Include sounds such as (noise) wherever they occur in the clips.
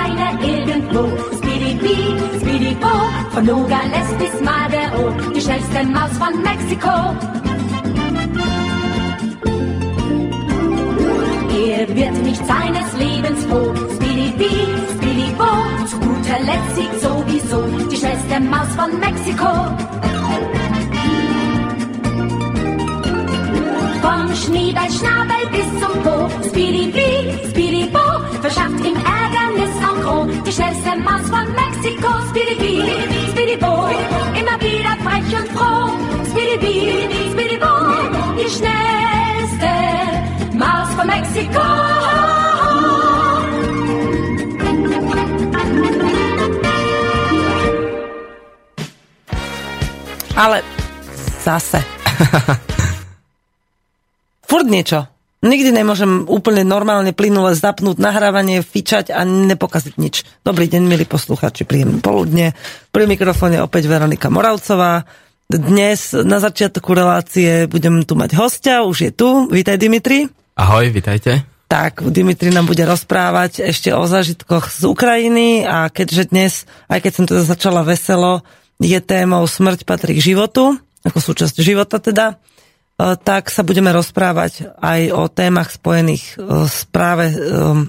keiner irgendwo. Speedy Speedy Bo, von Nogales bis Madero, die schnellste Maus von Mexiko. Er wird nicht seines Lebens froh. Speedy Bee, Speedy Bo, zu guter Letzt siegt sowieso die schnellste Maus von Mexiko. Vom Schniebelschnabel bis zum Po, Speedy Bee, Speedy Bo, verschafft ihm Die schnellste Maus von Mexiko, Speedy Bee, Speedy Bo, immer wieder frech und froh. Speedy Bee, Speedy Bo, die schnellste Maus von Mexiko. Ale zase. (laughs) Furt niečo. Nikdy nemôžem úplne normálne plynule zapnúť nahrávanie, fičať a nepokaziť nič. Dobrý deň, milí posluchači, príjemné poludne. Pri mikrofóne opäť Veronika Moravcová. Dnes na začiatku relácie budem tu mať hostia, už je tu. Vítaj Dimitri. Ahoj, vitajte. Tak, Dimitri nám bude rozprávať ešte o zážitkoch z Ukrajiny a keďže dnes, aj keď som teda začala veselo, je témou smrť patrí k životu, ako súčasť života teda, tak sa budeme rozprávať aj o témach spojených e, s práve e,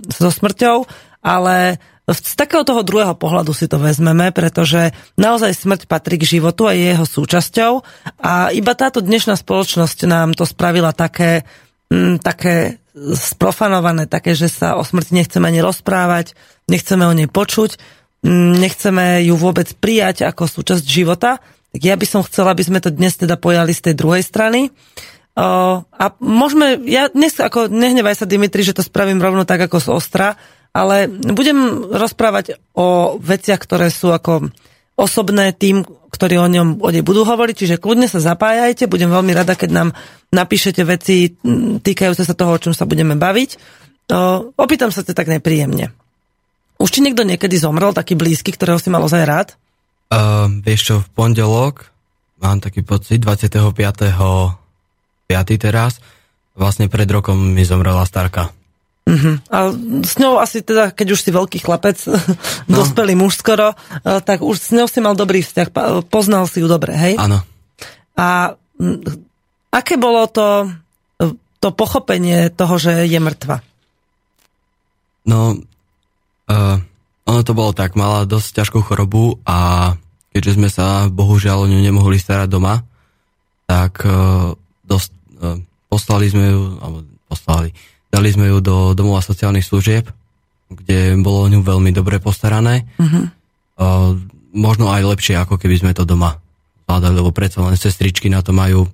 so smrťou, ale z takého toho druhého pohľadu si to vezmeme, pretože naozaj smrť patrí k životu a je jeho súčasťou a iba táto dnešná spoločnosť nám to spravila také, m, také sprofanované, také, že sa o smrti nechceme ani rozprávať, nechceme o nej počuť, m, nechceme ju vôbec prijať ako súčasť života. Tak ja by som chcela, aby sme to dnes teda pojali z tej druhej strany. O, a môžeme, ja dnes ako, nehnevaj sa Dimitri, že to spravím rovno tak ako z ostra, ale budem rozprávať o veciach, ktoré sú ako osobné tým, ktorí o ňom o nej budú hovoriť, čiže kľudne sa zapájajte, budem veľmi rada, keď nám napíšete veci týkajúce sa toho, o čom sa budeme baviť. O, opýtam sa to tak nepríjemne. Už ti niekto niekedy zomrel, taký blízky, ktorého si mal ozaj rád? Uh, vieš čo, v pondelok mám taký pocit, 25. 5. teraz, vlastne pred rokom mi zomrela starka. Uh-huh. A s ňou asi teda, keď už si veľký chlapec, (laughs) no. dospelý muž skoro, eh, tak už s ňou si mal dobrý vzťah, poznal si ju dobre, hej? Áno. A aké bolo to, to pochopenie toho, že je mŕtva? No, uh, ono to bolo tak, mala dosť ťažkú chorobu a keďže sme sa bohužiaľ o ňu nemohli starať doma, tak uh, uh, poslali sme ju, alebo poslali, dali sme ju do domova sociálnych služieb, kde bolo o ňu veľmi dobre postarané. Uh-huh. Uh, možno aj lepšie, ako keby sme to doma zvládali, lebo predsa len sestričky na to majú...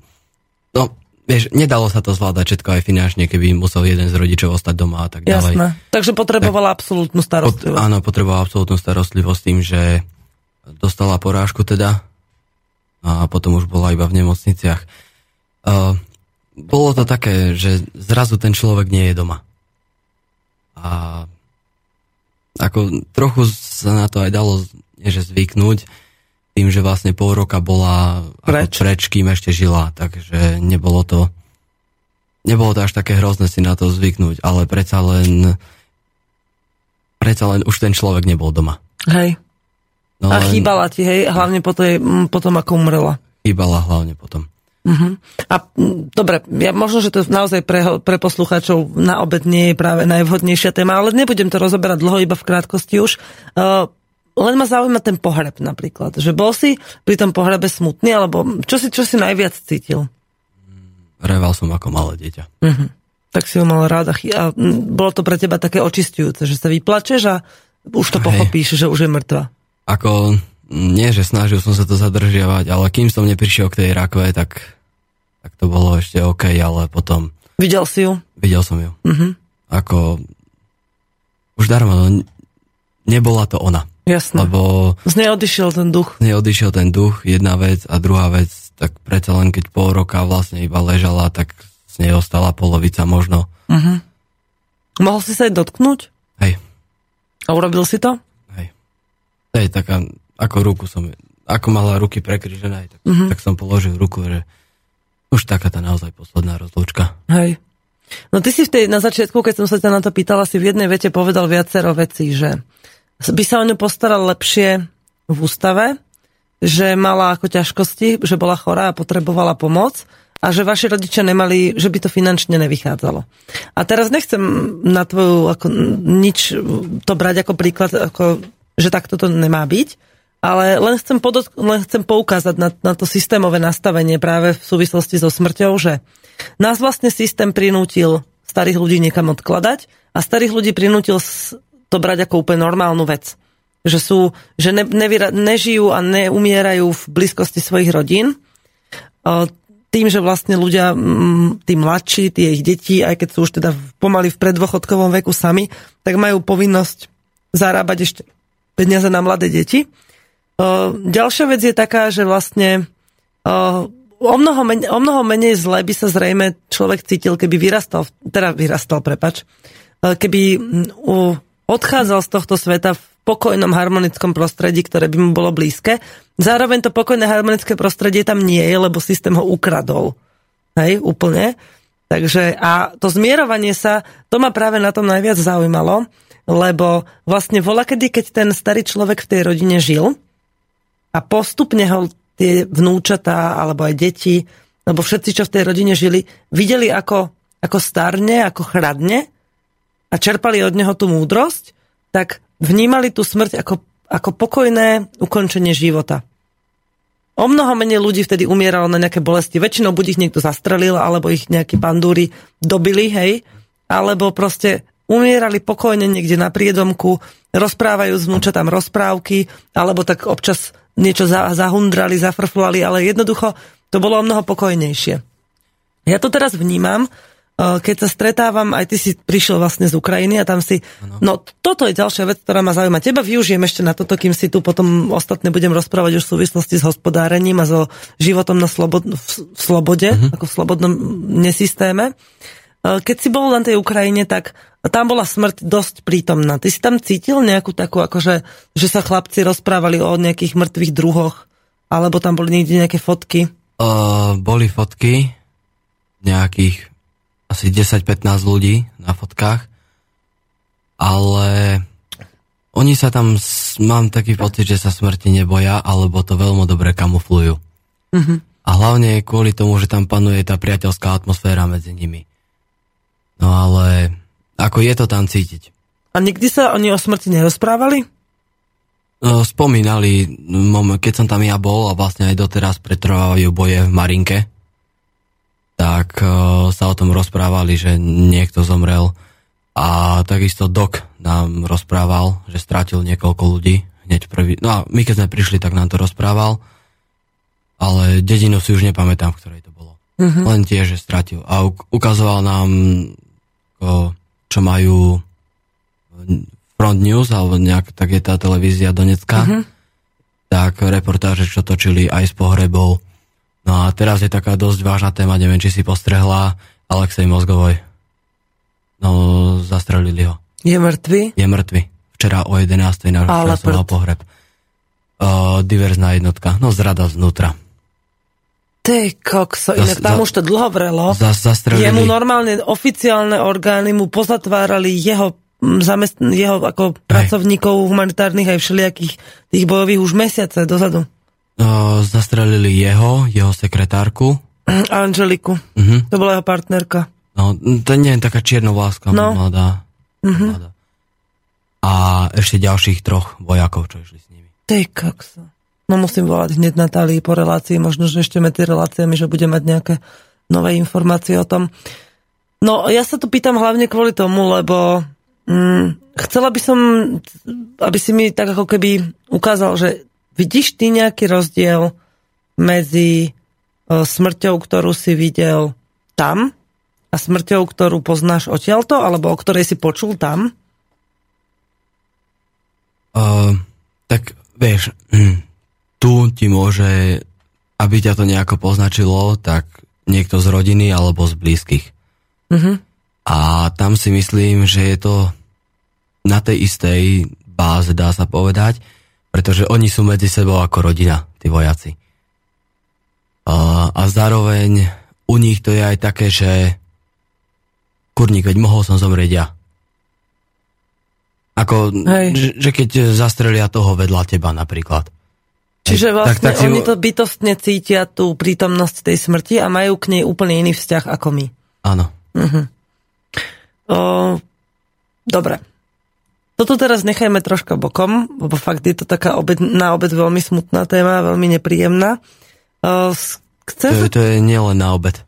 Vieš, nedalo sa to zvládať všetko aj finančne, keby musel jeden z rodičov ostať doma a tak ďalej. Jasné. Takže potrebovala tak, absolútnu Pot, starostlivosť. áno, potrebovala absolútnu starostlivosť tým, že dostala porážku teda a potom už bola iba v nemocniciach. Uh, bolo to také, že zrazu ten človek nie je doma. A ako trochu sa na to aj dalo nie, že zvyknúť, tým, že vlastne pol roka bola Preč. preč, kým ešte žila, takže nebolo to nebolo to až také hrozné si na to zvyknúť, ale predsa len predsa len už ten človek nebol doma. Hej. No A len chýbala ti, hej, hlavne po tej, potom, ako umrela. chýbala hlavne potom. Uh-huh. A m, dobre, ja možno, že to naozaj pre, pre poslucháčov na obed nie je práve najvhodnejšia téma, ale nebudem to rozoberať dlho, iba v krátkosti už. Uh, len ma zaujíma ten pohreb napríklad. Že bol si pri tom pohrebe smutný, alebo čo si, čo si najviac cítil? Reval som ako malé dieťa. Uh-huh. Tak si ho mal rád a, chy- a bolo to pre teba také očistujúce, že sa vyplačeš a už to Hej. pochopíš, že už je mŕtva. Ako, nie, že snažil som sa to zadržiavať, ale kým som neprišiel k tej rakve, tak, tak to bolo ešte OK, ale potom Videl si ju? videl som ju. Uh-huh. Ako, už darmo, no, nebola to ona. Jasné. Lebo Z nej odišiel ten duch. z nej odišiel ten duch, jedna vec a druhá vec, tak predsa len keď pol roka vlastne iba ležala, tak z nej ostala polovica možno. Uh-huh. Mohol si sa jej dotknúť? Hej, A urobil si to? hej. Je taká, ako ruku som, ako mala ruky prekryžené, tak, Mhm. tak som položil ruku, že už taká tá naozaj posledná rozlúčka. Hej. No ty si v tej, na začiatku, keď som sa ťa na to pýtala, si v jednej vete povedal viacero vecí, že by sa o ňu postaral lepšie v ústave, že mala ako ťažkosti, že bola chorá a potrebovala pomoc a že vaši rodičia nemali, že by to finančne nevychádzalo. A teraz nechcem na tvoju ako, nič to brať ako príklad, ako, že takto to nemá byť, ale len chcem, podot- len chcem poukázať na, na to systémové nastavenie práve v súvislosti so smrťou, že nás vlastne systém prinútil starých ľudí niekam odkladať a starých ľudí prinútil to brať ako úplne normálnu vec. Že sú, že ne, nevyra, nežijú a neumierajú v blízkosti svojich rodín. Tým, že vlastne ľudia, tí mladší, tie ich deti, aj keď sú už teda pomaly v preddôchodkovom veku sami, tak majú povinnosť zarábať ešte peniaze na mladé deti. Ďalšia vec je taká, že vlastne o mnoho, menej, o mnoho menej zle by sa zrejme človek cítil, keby vyrastal, teda vyrastal, prepač, keby odchádzal z tohto sveta v pokojnom harmonickom prostredí, ktoré by mu bolo blízke. Zároveň to pokojné harmonické prostredie tam nie je, lebo systém ho ukradol. Hej, úplne. Takže a to zmierovanie sa, to ma práve na tom najviac zaujímalo, lebo vlastne vola kedy, keď ten starý človek v tej rodine žil, a postupne ho tie vnúčatá alebo aj deti, lebo všetci, čo v tej rodine žili, videli ako, ako starne, ako chradne a čerpali od neho tú múdrosť, tak vnímali tú smrť ako, ako pokojné ukončenie života. O mnoho menej ľudí vtedy umieralo na nejaké bolesti. Väčšinou buď ich niekto zastrelil, alebo ich nejakí pandúri dobili, hej, alebo proste umierali pokojne niekde na priedomku, rozprávajú s vnúčatám rozprávky, alebo tak občas niečo zahundrali, zafrflali, ale jednoducho to bolo o mnoho pokojnejšie. Ja to teraz vnímam, keď sa stretávam, aj ty si prišiel vlastne z Ukrajiny a tam si... Ano. No toto je ďalšia vec, ktorá ma zaujíma. Teba využijem ešte na toto, kým si tu potom ostatné budem rozprávať už v súvislosti s hospodárením a so životom na slobod, v slobode, uh-huh. ako v slobodnom nesystéme. E, keď si bol na tej Ukrajine, tak tam bola smrť dosť prítomná. Ty si tam cítil nejakú takú, akože, že sa chlapci rozprávali o nejakých mŕtvych druhoch? Alebo tam boli niekde nejaké fotky? Uh, boli fotky nejakých asi 10-15 ľudí na fotkách, ale oni sa tam, mám taký pocit, že sa smrti neboja, alebo to veľmi dobre kamuflujú. Uh-huh. A hlavne kvôli tomu, že tam panuje tá priateľská atmosféra medzi nimi. No ale ako je to tam cítiť. A nikdy sa oni o smrti nerozprávali? No, spomínali, keď som tam ja bol a vlastne aj doteraz pretrvávajú boje v Marinke, tak uh, sa o tom rozprávali, že niekto zomrel a takisto Dok nám rozprával, že strátil niekoľko ľudí hneď prvý. No a my keď sme prišli, tak nám to rozprával, ale dedinu si už nepamätám, v ktorej to bolo. Uh-huh. Len tiež, že stratil. A ukazoval nám čo majú Front News, alebo nejak, tak je tá televízia Donecka, uh-huh. tak reportáže, čo točili aj z pohrebov. No a teraz je taká dosť vážna téma, neviem, či si postrehla Alexej Mozgovoj. No, zastrelili ho. Je mŕtvy? Je mŕtvy. Včera o 11. na som mal pohreb. Uh, diverzná jednotka. No, zrada znútra. Ty kokso, inak tam už to dlho vrelo. Zas, Jemu normálne oficiálne orgány mu pozatvárali jeho zamest- jeho ako aj. pracovníkov humanitárnych aj všelijakých tých bojových už mesiace dozadu. Uh, zastrelili jeho, jeho sekretárku. (clears throat) Angeliku. Uh-huh. To bola jeho partnerka. No, to nie je taká čiernovláska no. mladá. Uh-huh. mladá. A ešte ďalších troch vojakov, čo išli s nimi. Ty kokso. No musím volať hneď Natálii po relácii, možno, že ešte medzi reláciami, že bude mať nejaké nové informácie o tom. No, ja sa tu pýtam hlavne kvôli tomu, lebo mm, chcela by som, aby si mi tak ako keby ukázal, že vidíš ty nejaký rozdiel medzi o, smrťou, ktorú si videl tam a smrťou, ktorú poznáš odtiaľto, alebo o ktorej si počul tam? Uh, tak vieš, hm, tu ti môže, aby ťa to nejako poznačilo, tak niekto z rodiny alebo z blízkych. Mm-hmm. A tam si myslím, že je to na tej istej báze, dá sa povedať, pretože oni sú medzi sebou ako rodina, tí vojaci. A, a zároveň u nich to je aj také, že kurník, veď mohol som zomrieť ja. Ako, Hej. že, že keď zastrelia toho vedľa teba napríklad. Čiže vlastne tak- tak oni to bytostne cítia tú prítomnosť tej smrti a majú k nej úplne iný vzťah ako my. Áno. O, dobre. Toto teraz nechajme troška bokom, lebo fakt je to taká obed, na obed veľmi smutná téma, veľmi nepríjemná. Chcem To, je- to je nielen na obed.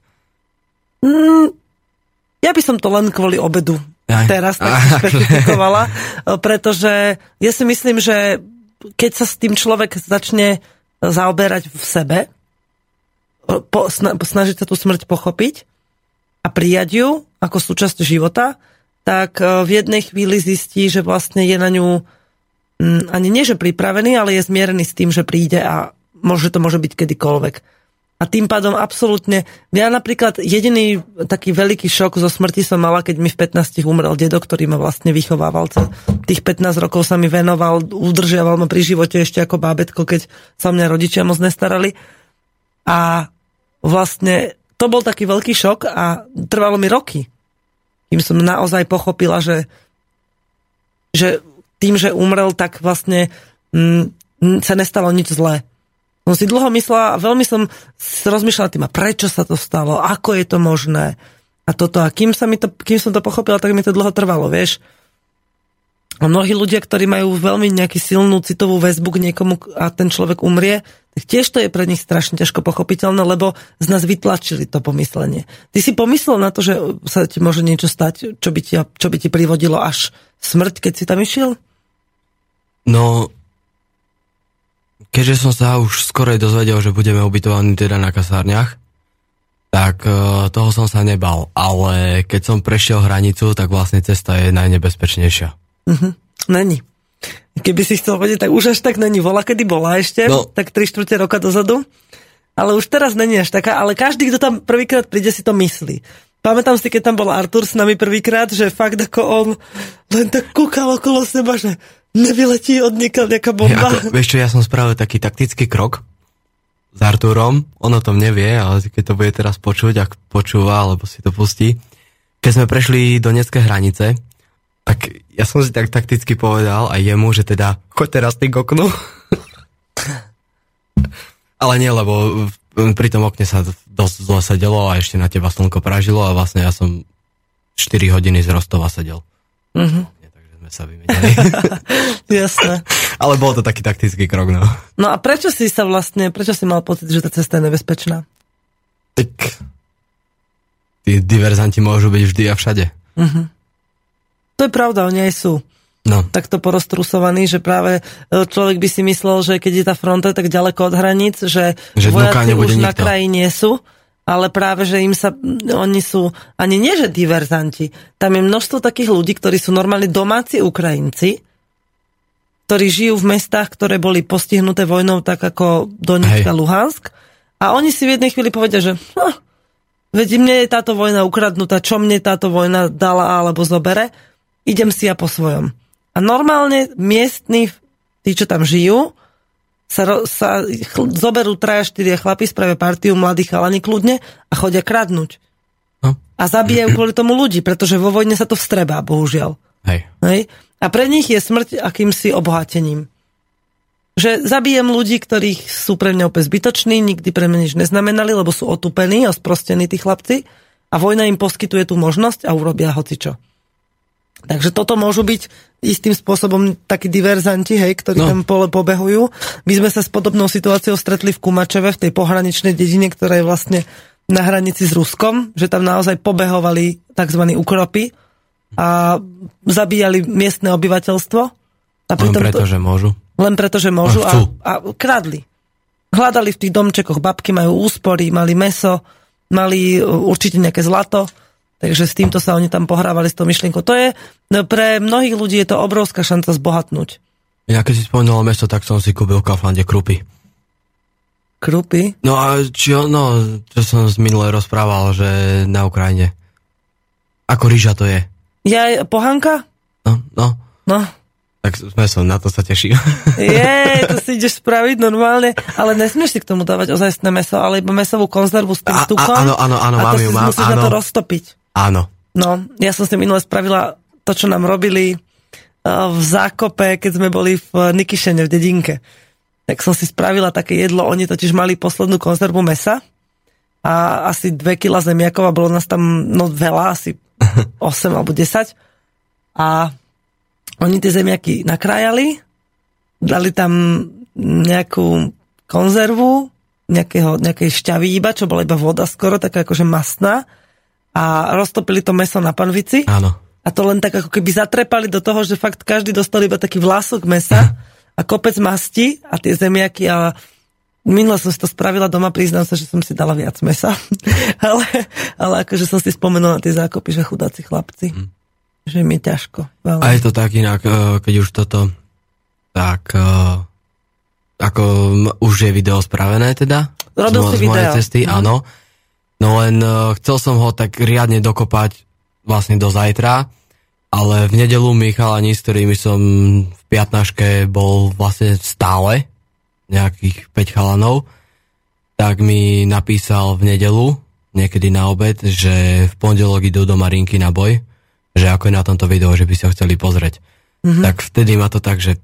Ja by som to len kvôli obedu Aj. teraz tak Aj. špecifikovala, (laughs) pretože ja si myslím, že keď sa s tým človek začne zaoberať v sebe, po, sna, snažiť sa tú smrť pochopiť a prijať ju ako súčasť života, tak e, v jednej chvíli zistí, že vlastne je na ňu mm, ani nie, že pripravený, ale je zmierený s tým, že príde a môže to môže byť kedykoľvek. A tým pádom absolútne, ja napríklad jediný taký veľký šok zo smrti som mala, keď mi v 15 umrel dedo, ktorý ma vlastne vychovával. Tých 15 rokov sa mi venoval, udržiaval ma pri živote ešte ako bábetko, keď sa mňa rodičia moc nestarali. A vlastne to bol taký veľký šok a trvalo mi roky, kým som naozaj pochopila, že, že tým, že umrel, tak vlastne mm, mm, sa nestalo nič zlé. Som si dlho myslela a veľmi som rozmýšľala tým, a prečo sa to stalo, ako je to možné a toto. A kým, sa mi to, kým som to pochopila, tak mi to dlho trvalo, vieš. A mnohí ľudia, ktorí majú veľmi nejaký silnú citovú väzbu k niekomu a ten človek umrie, tiež to je pre nich strašne ťažko pochopiteľné, lebo z nás vytlačili to pomyslenie. Ty si pomyslel na to, že sa ti môže niečo stať, čo by ti, čo by ti privodilo až smrť, keď si tam išiel? No, keďže som sa už skorej dozvedel, že budeme ubytovaní teda na kasárniach, tak eh, toho som sa nebal. Ale keď som prešiel hranicu, tak vlastne cesta je najnebezpečnejšia. Není. Keby si chcel vedieť, tak už až tak není. Bola, kedy bola ešte, No. tak 3 čtvrte roka dozadu. Ale už teraz není až taká, ale každý, kto tam prvýkrát príde, si to myslí. Pamätám si, keď tam bol Artur s nami prvýkrát, že fakt ako on len tak kúkal okolo seba, že nevyletí od niekaľ nejaká Ja, bomba. ako, vieš čo, ja som spravil taký taktický krok s Arturom, on o tom nevie, ale keď to bude teraz počuť, ak počúva, alebo si to pustí. Keď sme prešli do Neckej hranice, tak ja som si tak takticky povedal aj jemu, že teda choď teraz ty k oknu. (laughs) ale nie, lebo pri tom okne sa dosť zle sedelo a ešte na teba slnko pražilo a vlastne ja som 4 hodiny z Rostova sedel. Mhm. Takže sme sa vymenili. (laughs) Jasné. (laughs) ale bol to taký taktický krok, no. No a prečo si sa vlastne, prečo si mal pocit, že tá cesta je nebezpečná? Tak tí diverzanti môžu byť vždy a všade. To je pravda, oni aj sú. No, takto poroztrusovaný, že práve e, človek by si myslel, že keď je tá fronta tak ďaleko od hraníc, že, Že vojaci už na nikto. kraji nie sú, ale práve, že im sa, oni sú, ani nie, že diverzanti, tam je množstvo takých ľudí, ktorí sú normálne domáci Ukrajinci, ktorí žijú v mestách, ktoré boli postihnuté vojnou, tak ako Donetsk a. Luhansk. A oni si v jednej chvíli povedia, že hm, veď mne je táto vojna ukradnutá, čo mne táto vojna dala alebo zobere, idem si ja po svojom. A normálne miestni, tí, čo tam žijú, sa, ro- sa chl- zoberú traja, štyria chlapi, spravia partiu mladých chalani kľudne a chodia kradnúť. no, A zabíjajú (clears throat) kvôli tomu ľudí, pretože vo vojne sa to vstrebá, bohužiaľ. hej. Hej? A pre nich je smrť akýmsi obohatením. Že zabijem ľudí, ktorých sú pre mňa úplne zbytoční, nikdy pre mňa nič neznamenali, lebo sú otupení a sprostení tí chlapci a vojna im poskytuje tú možnosť a urobia hocičo. Takže toto môžu byť istým spôsobom takí diverzanti, hej, ktorí No. no. tam pole pobehujú. My sme sa s podobnou situáciou stretli v Kumačeve, v tej pohraničnej dedine, ktorá je vlastne na hranici s Ruskom, že tam naozaj pobehovali tzv. ukropy a zabíjali miestne obyvateľstvo. A Len preto, to, že môžu. len preto, že môžu A a, a kradli. Hľadali v tých domčekoch, babky majú úspory, mali meso, mali uh, určite nejaké zlato, takže s týmto sa oni tam pohrávali s tou myšlienkou. To je, no, pre mnohých ľudí je to obrovská šanca zbohatnúť. Ja keď si spomenul mesto, tak som si kúpil v Kauflande krupy. Krupy. No a čo, no, čo som z minule rozprával, že na Ukrajine. Ako rýža to je. Ja, pohanka? No, no. No, Tak sme som, na to sa teším. je, (laughs) to si ideš spraviť normálne, ale nesmieš si k tomu dávať ozajstné meso, ale iba mesovú konzervu s tým tukom. áno, áno, áno, a mám to ju, si mám, musíš na áno. to roztopiť. Áno. No, ja som si minule spravila to, čo nám robili v zákope, keď sme boli v Nikyšene, v dedinke. Tak som si spravila také jedlo, oni totiž mali poslednú konzervu mesa a asi 2 kg zemiakov a bolo nás tam no veľa, asi (laughs) 8 alebo 10. A oni tie zemiaky nakrájali, dali tam nejakú konzervu, nejakého, nejakej šťavy iba, čo bola iba voda skoro, taká akože masná a roztopili to meso na panvici. Áno. A to len tak ako keby zatrepali do toho, že fakt každý dostal iba taký vlások mesa a kopec masti a tie zemiaky a minule som si to spravila doma, priznám sa, že som si dala viac mesa. (laughs) ale, ale akože som si spomenula na tie zákopy, že chudáci chlapci. Mm. Že mi ťažko. Veľmi. A je to tak inak, e, keď už toto tak e, ako už je video spravené teda? Robil si video. cesty, mm. áno. No len uh, chcel som ho tak riadne dokopať vlastne do zajtra, ale v nedelu mi chalani, s ktorými som v piatnaške bol vlastne stále, nejakých 5 chalanov, tak mi napísal v nedelu, niekedy na obed, že v pondelok idú do Marinky na boj, že ako je na tomto videu, že by si ho chceli pozrieť. Mm-hmm. Tak vtedy ma to tak, že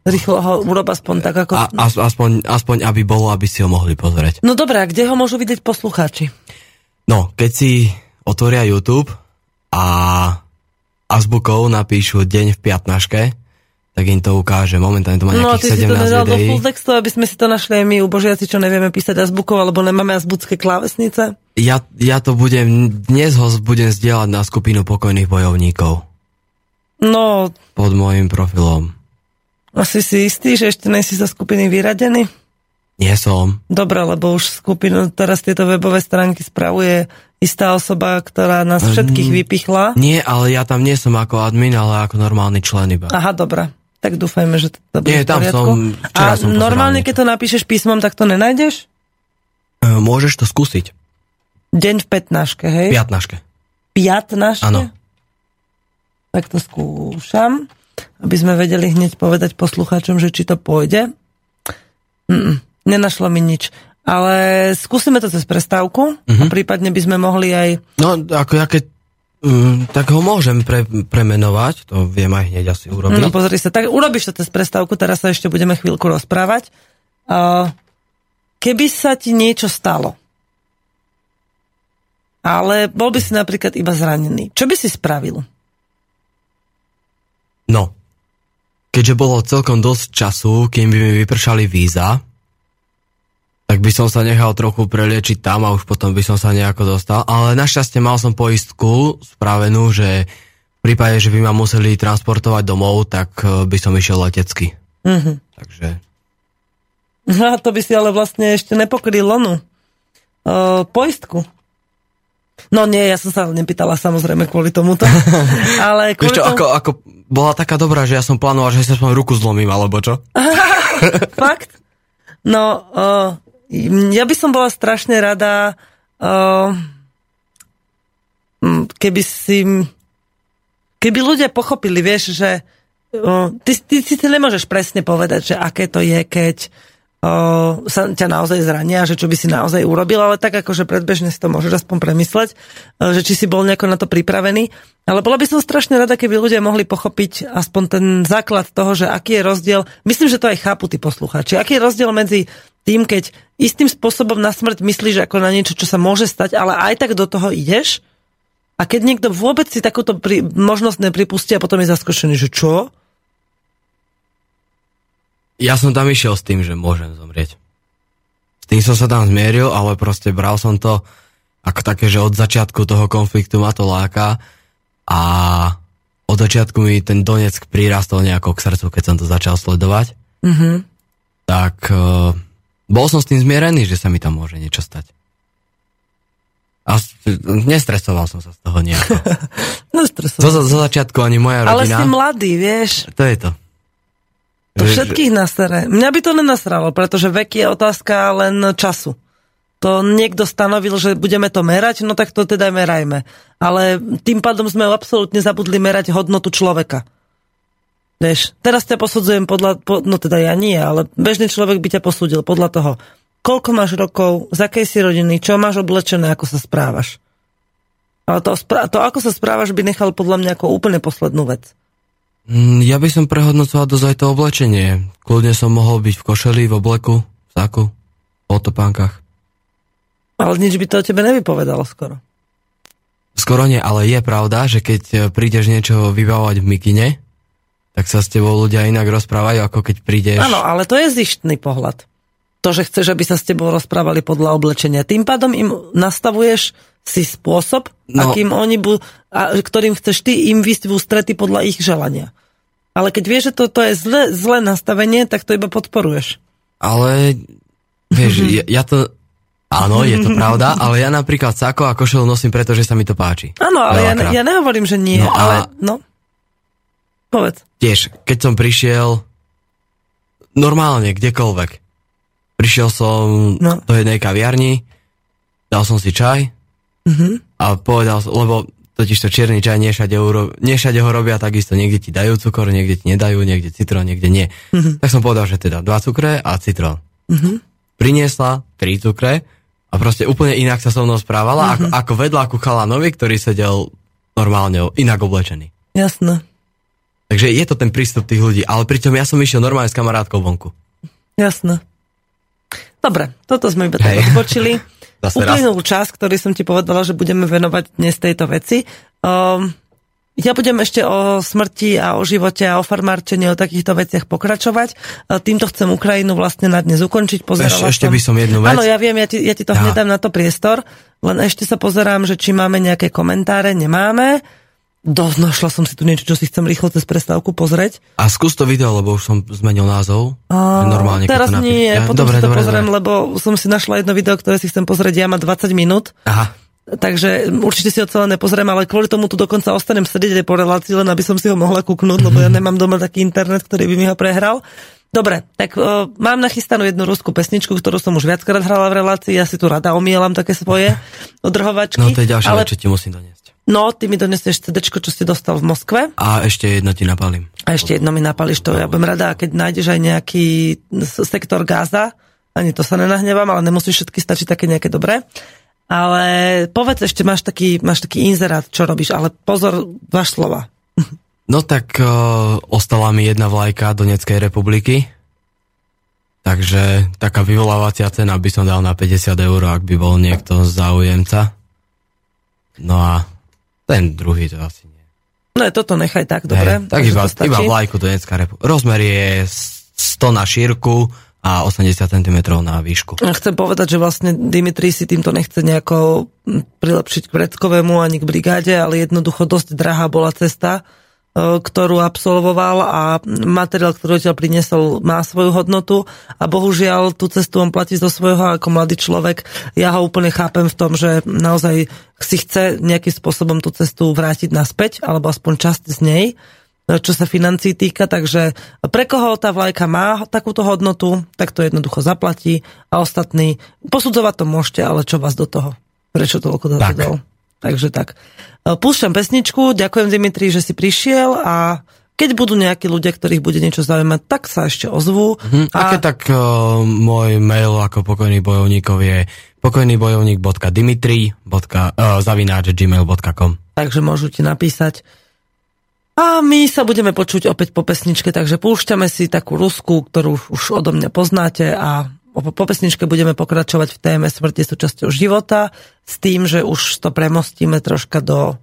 Rýchlo ho urob aspoň tak ako... A, aspoň, aspoň, aby bolo, aby si ho mohli pozrieť. No dobré, a kde ho môžu vidieť poslucháči? No, keď si otvoria YouTube a azbukou napíšu deň v piatnaške, tak im to ukáže. Momentálne to má no, nejakých 17 videí. No, ty si to nedal do full textu, aby sme si to našli aj my, ubožiaci, čo nevieme písať azbukou, alebo nemáme azbucké klávesnice? Ja, ja to budem, dnes ho budem zdieľať na skupinu pokojných bojovníkov. No. Pod môjim profilom. Asi si istý, že ešte nejsi zo skupiny vyradený? Nie som. Dobre, lebo už skupinu, teraz tieto webové stránky spravuje istá osoba, ktorá nás všetkých vypichla. Nie, ale ja tam nie som ako admin, ale ako normálny člen iba. Aha, dobre. Tak dúfajme, že to bude Nie, tam som, A som normálne, keď to napíšeš písmom, tak to nenájdeš? E, môžeš to skúsiť. Deň v 15, hej? Piatnaške. Piatnaške? Áno. Tak to skúšam aby sme vedeli hneď povedať poslucháčom, že či to pôjde. Mm, nenašlo mi nič. Ale skúsime to cez prestávku uh-huh. a prípadne by sme mohli aj... No, ako ja keď Um, tak ho môžem pre, premenovať, to viem aj hneď asi urobiť. No pozri sa, tak urobíš to cez prestávku, teraz sa ešte budeme chvíľku rozprávať. Uh, keby sa ti niečo stalo, ale bol by si napríklad iba zranený, čo by si spravil? No, keďže bolo celkom dosť času, kým by mi vypršali víza, tak by som sa nechal trochu preliečiť tam a už potom by som sa nejako dostal. Ale našťastie mal som poistku spravenú, že v prípade, že by ma museli transportovať domov, tak e, by som išiel letecky. Mm-hmm. Takže... No a to by si ale vlastne ešte nepokryl onu. Uh, poistku. No nie, ja som sa nepýtala samozrejme kvôli tomuto. (laughs) Ale kvôli čo, tomu... ako, ako bola taká dobrá, že ja som plánoval, že si aspoň ruku zlomím, alebo čo? (laughs) (laughs) Fakt? No, uh, ja by som bola strašne rada, uh, keby si... Keby ľudia pochopili, vieš, že uh, ty, ty, ty si nemôžeš presne povedať, že aké to je, keď sa ťa naozaj zrania, že čo by si naozaj urobil, ale tak akože predbežne si to môžeš aspoň premysleť, že či si bol nejako na to pripravený. Ale bola by som strašne rada, keby ľudia mohli pochopiť aspoň ten základ toho, že aký je rozdiel, myslím, že to aj chápu tí poslucháči, aký je rozdiel medzi tým, keď istým spôsobom na smrť myslíš ako na niečo, čo sa môže stať, ale aj tak do toho ideš a keď niekto vôbec si takúto pri, možnosť nepripustí a potom je zaskočený, že čo? Ja som tam išiel s tým, že môžem zomrieť. S tým som sa tam zmieril, ale proste bral som to ako také, že od začiatku toho konfliktu ma to láka a od začiatku mi ten Donetsk prirastol nejako k srdcu, keď som to začal sledovať. Mm-hmm. Tak uh, bol som s tým zmierený, že sa mi tam môže niečo stať. A nestresoval som sa z toho nejako. (laughs) nestresoval. Zo, zo začiatku ani moja rodina. Ale si mladý, vieš. To je to. To všetkých nasere. Mňa by to nenasralo, pretože vek je otázka len času. To niekto stanovil, že budeme to merať, no tak to teda merajme. Ale tým pádom sme absolútne zabudli merať hodnotu človeka. Vieš, teraz ťa posudzujem podľa, po, no teda ja nie, ale bežný človek by ťa posúdil podľa toho, koľko máš rokov, z akej si rodiny, čo máš oblečené, ako sa správaš. Ale to, to, ako sa správaš, by nechal podľa mňa ako úplne poslednú vec. Mm, Ja by som prehodnocoval dosť aj to oblečenie. Kľudne som mohol byť v košeli, v obleku, v saku, v otopánkach. Ale nič by to o tebe nevypovedalo skoro. Skoro nie, ale je pravda, že keď prídeš niečo vybavovať v mikine, tak sa s tebou ľudia inak rozprávajú, ako keď prídeš... Áno, ale to je zištný pohľad. To, že chceš, aby sa s tebou rozprávali podľa oblečenia. Tým pádom im nastavuješ si spôsob, no. Akým oni bu- a, ktorým chceš ty im vysť v ústrety podľa ich želania. Ale keď vieš, že toto je zlé, zlé nastavenie, tak to iba podporuješ. Ale, vieš, ja, ja to... Áno, je to pravda, ale ja napríklad sako a košelu nosím preto, že sa mi to páči. Áno, ale ja, Veľakrát. ja nehovorím, že nie, No ale no. Povedz. Tiež, keď som prišiel normálne, kdekoľvek. Prišiel som No. do jednej kaviarni, dal som si čaj Mhm. a povedal som, lebo totiž to čierny čaj nie všade, uro, nie všade ho robia takisto, niekde ti dajú cukor, niekde ti nedajú, niekde citrón, niekde nie. Mhm. Tak som povedal, že teda dva cukre a citrón. Priniesla tri cukre a proste úplne inak sa so mnou správala, ako, ako vedľa ku chalanovi, ktorý sedel normálne inak oblečený. Jasné. Takže je to ten prístup tých ľudí, ale pritom ja som išiel normálne s kamarátkou vonku. Jasné. Dobre, toto sme iba tak Hej. odbočili. (laughs) Zase raz. Uplynul čas, ktorý som ti povedala, že budeme venovať dnes tejto veci. Um, ja budem ešte o smrti a o živote a o farmárčení, o takýchto veciach pokračovať. A Týmto chcem Ukrajinu vlastne na dnes ukončiť. Pozerala ešte by som jednu vec. Áno, ja viem, ja ti, ja ti to Ja. hneď dám na to priestor, len ešte sa pozerám, že či máme nejaké komentáre, nemáme. Do, našla som si tu niečo, čo si chcem rýchlo cez prestávku pozrieť. A skús to video, lebo už som zmenil názov. A, Normálne, teraz to napíš. nie, Ja- potom dobre, si to dobre, pozriem, dobre. lebo som si našla jedno video, ktoré si chcem pozrieť, ja má 20 minút, Aha, takže určite si ho celé nepozriem, ale kvôli tomu tu dokonca ostanem sedieť po relácii, len aby som si ho mohla kúknúť, lebo ja (laughs) nemám doma taký internet, ktorý by mi ho prehral. Dobre, tak o, mám nachystanú jednu ruskú pesničku, ktorú som už viackrát hrala v relácii, ja si tu rada omielam také svoje (laughs) odrhovačky. no to je ďalšia ale, čo ti musím doniesť. No, ty mi donesieš CD, čo si dostal v Moskve. A ešte jedno ti napalím. A ešte jedno mi napališ to. Ja budem rada, keď nájdeš aj nejaký sektor Gaza. Ani to sa nenahnevám, ale nemusíš všetky stačiť také nejaké dobré. Ale povedz ešte, máš taký, máš taký inzerát, čo robíš, ale pozor, váš slova. No tak uh, ostala mi jedna vlajka Donetskej republiky. Takže taká vyvolávacia cena by som dal na 50 eur, ak by bol niekto záujemca. No a ten druhý to asi nie. No je toto nechaj tak, dobre. Hej, tak iba, iba vlajku Donetská republika. Rozmer je 100 na šírku a 80 cm na výšku. Chcem povedať, že vlastne Dimitri si týmto nechce nejako prilepšiť k Vreckovému ani k brigáde, ale jednoducho dosť drahá bola cesta, ktorú absolvoval a materiál, ktorý odtiaľ priniesol, má svoju hodnotu a bohužiaľ tú cestu on platí zo svojho ako mladý človek. Ja ho úplne chápem v tom, že naozaj si chce nejakým spôsobom tú cestu vrátiť naspäť, alebo aspoň časť z nej čo sa financí týka, takže pre koho tá vlajka má takúto hodnotu, tak to jednoducho zaplatí a ostatní, posudzovať to môžete, ale čo vás do toho? Prečo toľko dal? Takže tak. E, Púšťam pesničku, ďakujem Dimitri, že si prišiel a keď budú nejakí ľudia, ktorých bude niečo zaujímať, tak sa ešte ozvú. Hm, a keď tak uh, môj mail ako pokojný bojovníkov je pokojnýbojovník.dimitri.zavináč.gmail.com takže môžu ti napísať. A my sa budeme počuť opäť po pesničke, takže púšťame si takú rusku, ktorú už odo mňa poznáte a po po pesničke budeme pokračovať v téme smrti súčasťou života s tým, že už to premostíme troška do,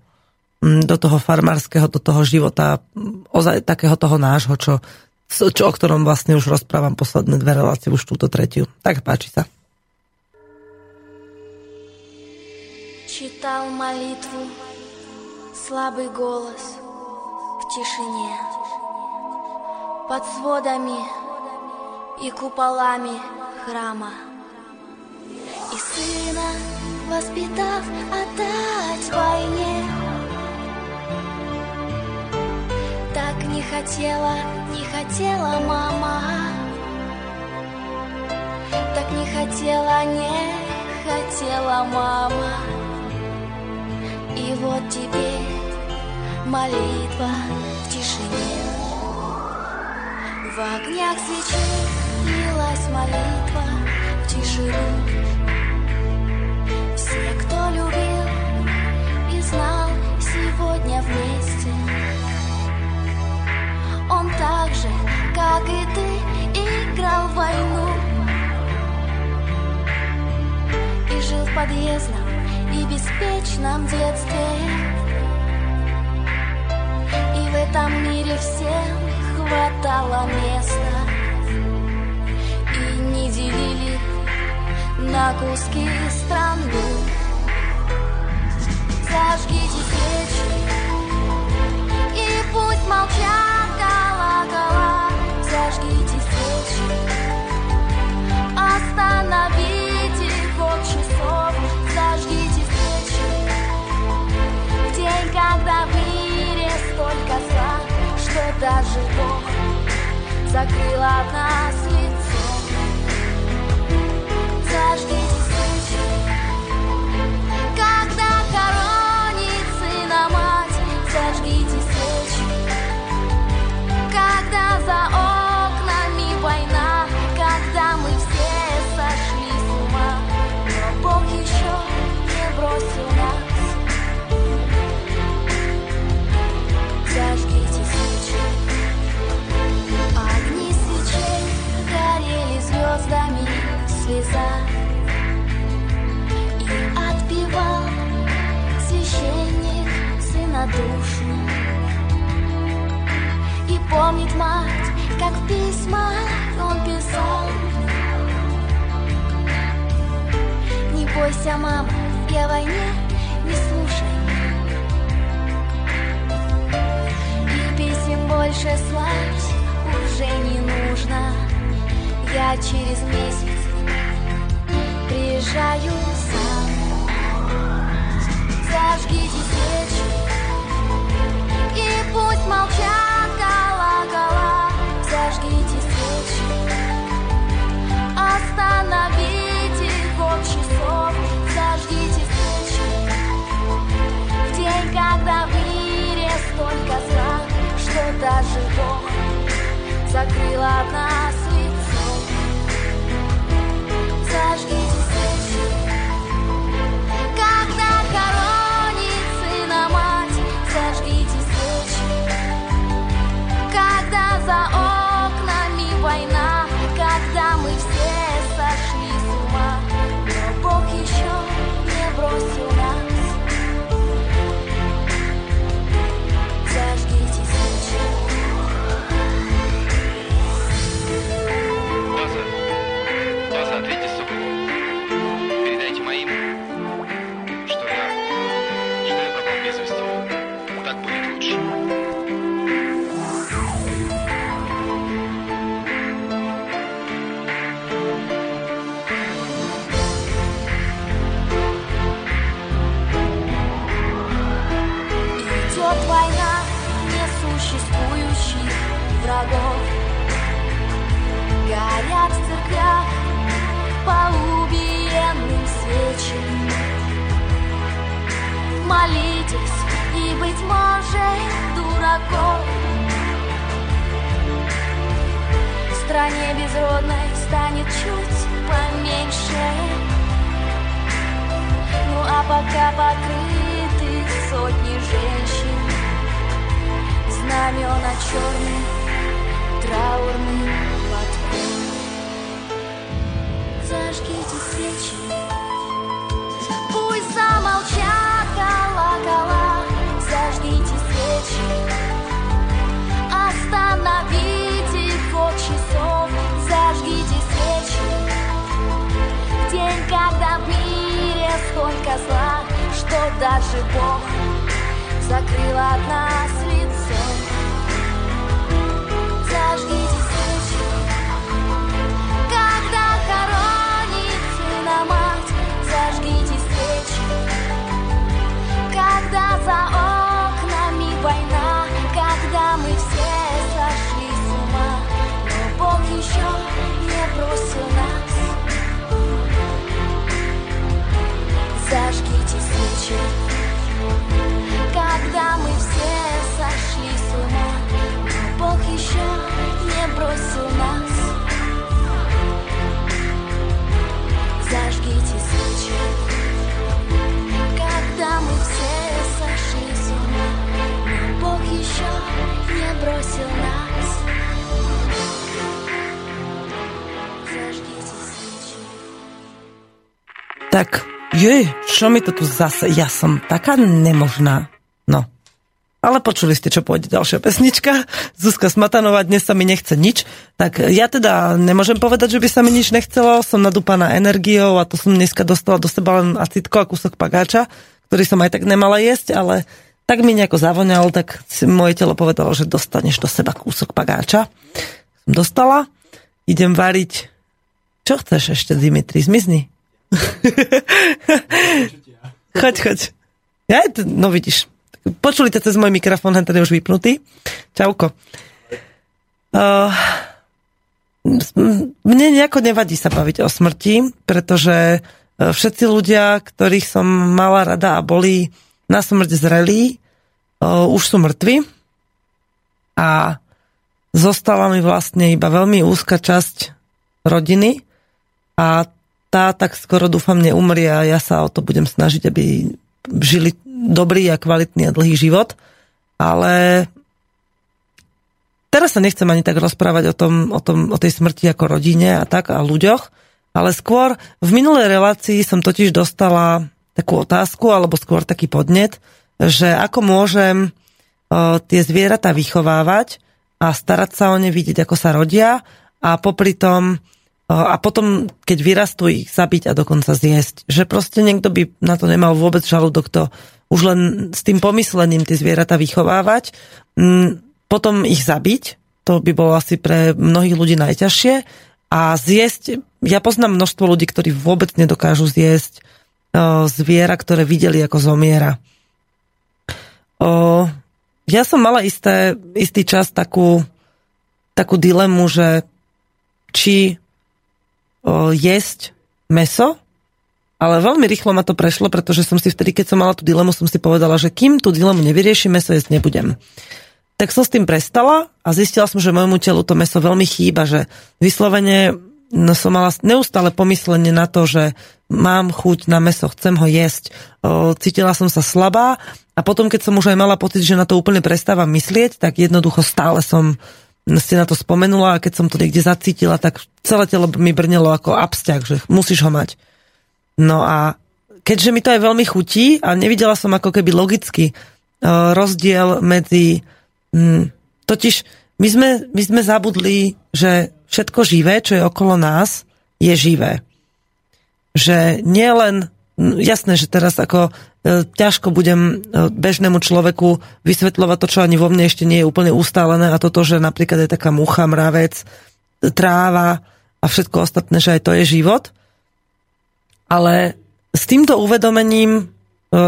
mm, do toho farmárskeho, do toho života, mm, ozaj takého toho nášho, čo, čo, o ktorom vlastne už rozprávam posledné dve relácie, už túto tretiu. Tak páči sa. Читал молитву слабый голос в тишине Под сводами и куполами храма. И сына воспитав отдать войне. Так не хотела, не хотела мама. Так не хотела, не хотела мама. И вот теперь молитва в тишине. В огнях свечи лилась молитва живут Все, кто любил и знал сегодня вместе. Он так же, как и ты, играл в войну. И жил в подъездном и беспечном детстве. И в этом мире всем хватало места. На куски страну Зажгите свечи и пусть молчат колокола. Зажгите свечи, остановите ход часов. Зажгите свечи в день, когда в мире столько зла Что даже Бог закрыл от нас лицо I've been И отпевал священник сына душу И помнит мать, как в письмах он писал. Не бойся, мама, я о войне не слушай И писем больше слать уже не нужно. Я через месяц приезжаю сам Зажгите свечи. И пусть молчат колокола. Зажгите свечи. Остановите ход часов Зажгите свечи. В день, когда в мире столько зла Что даже Бог закрыл от нас лицо Зажгите próximo. Несуществующих врагов. Горят в церквях по убиенным свечам. Молитесь и, быть может, дураков. В стране безродной станет чуть поменьше. Ну а пока покрыты сотни женщин Знамена черным траурным платком Зажгите свечи Пусть замолчат колокола. Зажгите свечи Остановите ход часов. Зажгите свечи день, когда в мире столько зла Что даже Бог закрыл от нас Зажгите свечи Когда хоронит сына бросил нас. Зажгите свечи. Когда мы все сошли с ума Бог еще не бросил нас. Tak Jej, čo mi to tu zase... Ja som taká nemožná. No. Ale počuli ste, čo pôjde ďalšia pesnička. Zuzka Smatanová, dnes sa mi nechce nič. Tak ja teda nemôžem povedať, že by sa mi nič nechcelo. Som nadúpaná energiou a to som dneska dostala do seba len acitko a kúsok pagáča, ktorý som aj tak nemala jesť, ale tak mi nejako zavoňal, tak moje telo povedalo, že dostaneš do seba kúsok pagáča. Som dostala. Idem variť. Čo chceš ešte, Dimitri? Zmizni. (laughs) choď, choď. Ja, no vidíš. Počuli to cez môj mikrofón, ten tady už vypnutý. Čauko. Uh, mne nejako nevadí sa baviť o smrti, pretože všetci ľudia, ktorých som mala rada a boli na smrť zrelí, uh, už sú mŕtvi. A zostala mi vlastne iba veľmi úzka časť rodiny a tá tak skoro dúfam neumrie a ja sa o to budem snažiť, aby žili dobrý a kvalitný a dlhý život. Ale teraz sa nechcem ani tak rozprávať o, tom, o, tom, o tej smrti ako rodine a tak a ľuďoch, ale skôr v minulej relácii som totiž dostala takú otázku, alebo skôr taký podnet, že ako môžem o, tie zvieratá vychovávať a starať sa o ne, vidieť, ako sa rodia a popri tom a potom, keď vyrastú, ich zabiť a dokonca zjesť. Že proste niekto by na to nemal vôbec žalúdok to už len s tým pomyslením tie zvieratá vychovávať, mm, potom ich zabiť, to by bolo asi pre mnohých ľudí najťažšie a zjesť, ja poznám množstvo ľudí, ktorí vôbec nedokážu zjesť zviera, ktoré videli, ako zomiera. Ja som mala isté, istý čas takú, takú dilemu, že či jesť meso, ale veľmi rýchlo ma to prešlo, pretože som si vtedy, keď som mala tú dilemu, som si povedala, že kým tú dilemu nevyriešim, meso jesť nebudem. Tak som s tým prestala a zistila som, že môjmu telu to meso veľmi chýba, že vyslovene no, som mala neustále pomyslenie na to, že mám chuť na meso, chcem ho jesť. Cítila som sa slabá a potom, keď som už aj mala pocit, že na to úplne prestávam myslieť, tak jednoducho stále som ste na to spomenula a keď som to niekde zacítila, tak celé telo mi brnelo ako absťak, že musíš ho mať. No a keďže mi to aj veľmi chutí a nevidela som ako keby logicky uh, rozdiel medzi... Um, totiž my sme, my sme zabudli, že všetko živé, čo je okolo nás, je živé. Že nie len jasné, že teraz ako e, ťažko budem e, bežnému človeku vysvetľovať to, čo ani vo mne ešte nie je úplne ustálené a toto, že napríklad je taká mucha, mravec, tráva a všetko ostatné, že aj to je život. Ale s týmto uvedomením e,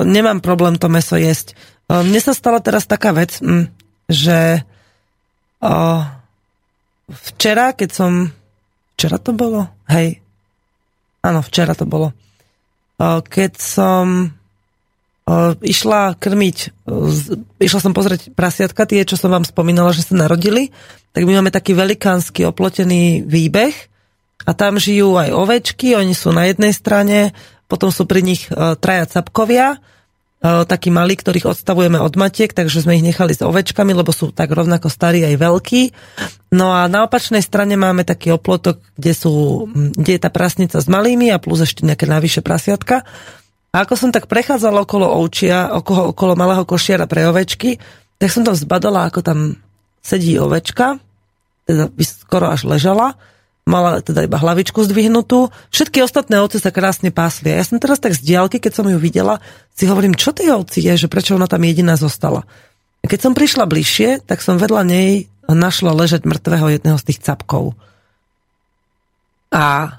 nemám problém to meso jesť. Mne sa stala teraz taká vec, že včera, keď som... Včera to bolo? Hej. Áno, včera to bolo keď som išla krmiť, išla som pozrieť prasiatka, tie, čo som vám spomínala, že sa narodili, tak my máme taký velikánsky oplotený výbeh a tam žijú aj ovečky, oni sú na jednej strane, potom sú pri nich traja capkovia, takí malí, ktorých odstavujeme od matiek, takže sme ich nechali s ovečkami, lebo sú tak rovnako starí aj veľkí. No a na opačnej strane máme taký oplotok, kde, sú, kde je tá prasnica s malými a plus ešte nejaké navyše prasiatka. A ako som tak prechádzala okolo ovčia, okolo, okolo malého košiara pre ovečky, tak som tam zbadala, ako tam sedí ovečka, teda skoro až ležala mala teda iba hlavičku zdvihnutú. Všetky ostatné ovce sa krásne pásli. A ja som teraz tak z diálky, keď som ju videla, si hovorím, čo tej ovci je, že prečo ona tam jediná zostala. A keď som prišla bližšie, tak som vedľa nej našla ležať mŕtvého jedného z tých capkov. A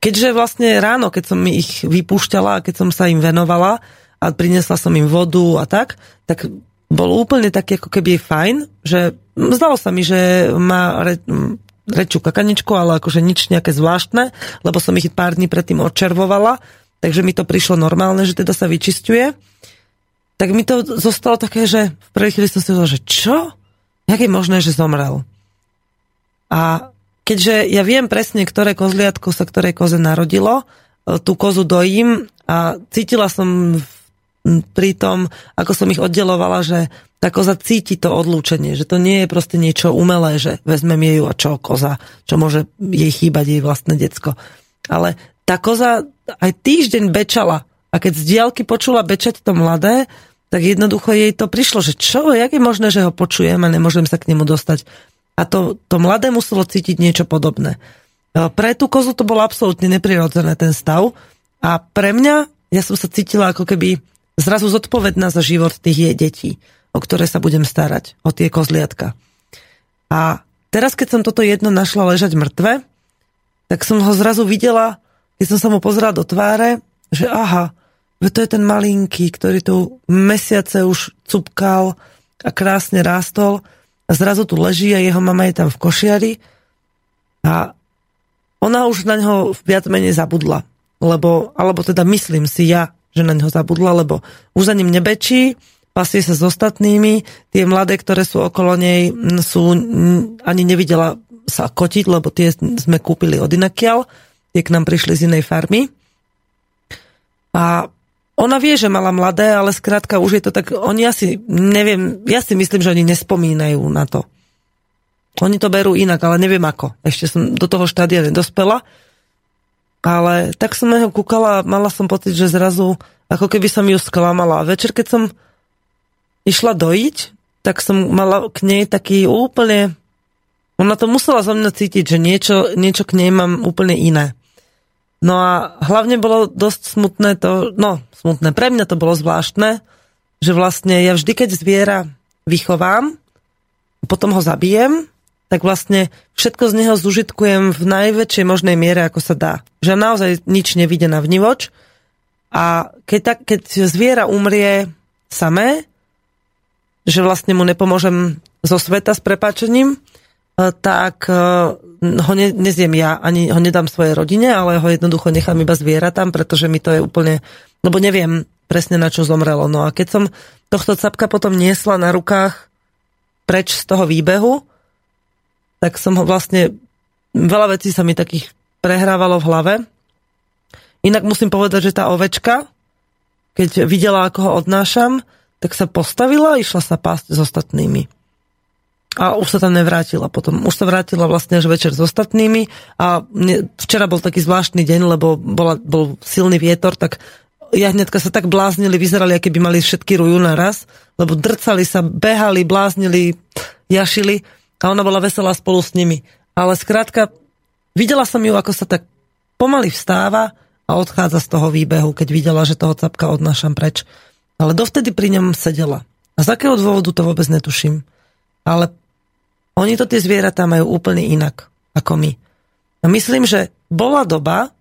keďže vlastne ráno, keď som ich vypúšťala a keď som sa im venovala a prinesla som im vodu a tak, tak bol úplne taký ako keby fajn, že zdalo sa mi, že má rečú kakaničku, ale akože nič nejaké zvláštne, lebo som ich pár dní predtým odčervovala, takže mi to prišlo normálne, že teda sa vyčistuje. Tak mi to zostalo také, že v prvej chvíli som si povedal, že čo? Jak je možné, že zomrel? A keďže ja viem presne, ktoré kozliatko sa ktorej koze narodilo, e, tú kozu dojím a cítila som pri tom, ako som ich oddelovala, že tá koza cíti to odlúčenie, že to nie je proste niečo umelé, že vezmem jej a čo koza, čo môže jej chýbať jej vlastné decko. Ale tá koza aj týždeň bečala A keď z diálky počula bečať to mladé, tak jednoducho jej to prišlo, že čo, jak je možné, že ho počujem a nemôžem sa k nemu dostať. A to, to mladé muselo cítiť niečo podobné. E, Pre tú kozu to bolo absolútne neprirodzené, ten stav. A pre mňa, ja som sa cítila ako keby zrazu zodpovedná za život tých jej detí, o ktoré sa budem starať, o tie kozliatka. A teraz, keď som toto jedno našla ležať mŕtve, tak som ho zrazu videla, keď som sa mu pozrela do tváre, že aha, to je ten malinký, ktorý tu mesiace už cupkal a krásne rástol a zrazu tu leží a jeho mama je tam v košiari a ona už na ňo viac menej zabudla. Lebo, alebo teda myslím si ja, že na ňo zabudla, lebo už za ním nebečí, pasie sa s ostatnými, tie mladé, ktoré sú okolo nej, sú, ani nevidela sa kotiť, lebo tie sme kúpili od inakiaľ, tie k nám prišli z inej farmy. A ona vie, že mala mladé, ale skrátka už je to tak, oni asi, neviem, ja si myslím, že oni nespomínajú na to. Oni to berú inak, ale neviem ako. Ešte som do toho štádia nedospela. Ale tak som na kúkala mala som pocit, že zrazu ako keby som ju sklamala. A večer, keď som išla dojiť, tak som mala k nej taký úplne... Ona to musela zo mňa cítiť, že niečo, niečo k nej mám úplne iné. No a hlavne bolo dosť smutné to, no smutné, pre mňa to bolo zvláštne, že vlastne ja vždy, keď zviera vychovám, potom ho zabijem, tak vlastne všetko z neho zužitkujem v najväčšej možnej miere, ako sa dá. Že naozaj nič nevidie na vnivoč. A keď, tak, keď zviera umrie samé, že vlastne mu nepomôžem zo sveta s prepáčením, e, tak e, ho ne, nezjem ja, ani ho nedám svojej rodine, ale ho jednoducho nechám iba zvieratám, pretože mi to je úplne, lebo neviem presne na čo zomrelo. No a keď som tohto capka potom niesla na rukách preč z toho výbehu, tak som ho vlastne, veľa vecí sa mi takých prehrávalo v hlave. Inak musím povedať, že tá ovečka, keď videla, ako ho odnášam, tak sa postavila a išla sa pásť s ostatnými. A už sa tam nevrátila potom. Už sa vrátila vlastne až večer s ostatnými a včera bol taký zvláštny deň, lebo bola, bol silný vietor, tak jahnetka sa tak bláznili, vyzerali, aké by mali všetky rujú naraz, lebo drcali sa, behali, bláznili, jašili a ona bola veselá spolu s nimi. Ale skrátka, videla som ju, ako sa tak pomaly vstáva a odchádza z toho výbehu, keď videla, že toho capka odnášam preč. Ale dovtedy pri ňom sedela. A z akého dôvodu to vôbec netuším. Ale oni to tie zvieratá majú úplne inak ako my. A myslím, že bola doba,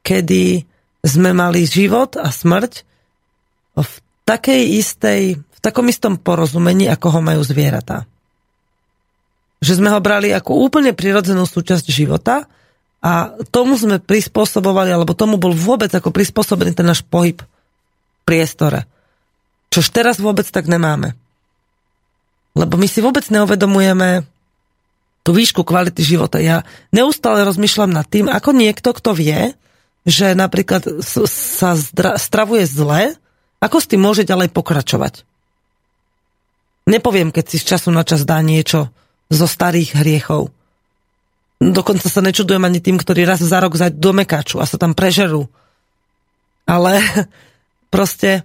kedy sme mali život a smrť v takej istej, v takom istom porozumení, ako ho majú zvieratá že sme ho brali ako úplne prirodzenú súčasť života a tomu sme prispôsobovali, alebo tomu bol vôbec ako prispôsobený ten náš pohyb v priestore. Čož teraz vôbec tak nemáme. Lebo my si vôbec neuvedomujeme tú výšku kvality života. Ja neustále rozmýšľam nad tým, ako niekto, kto vie, že napríklad sa stravuje zle, ako s tým môže ďalej pokračovať. Nepoviem, keď si z času na čas dá niečo zo starých hriechov. Dokonca sa nečudujem ani tým, ktorí raz za rok zajď do Mekáču a sa tam prežerú. Ale (laughs) proste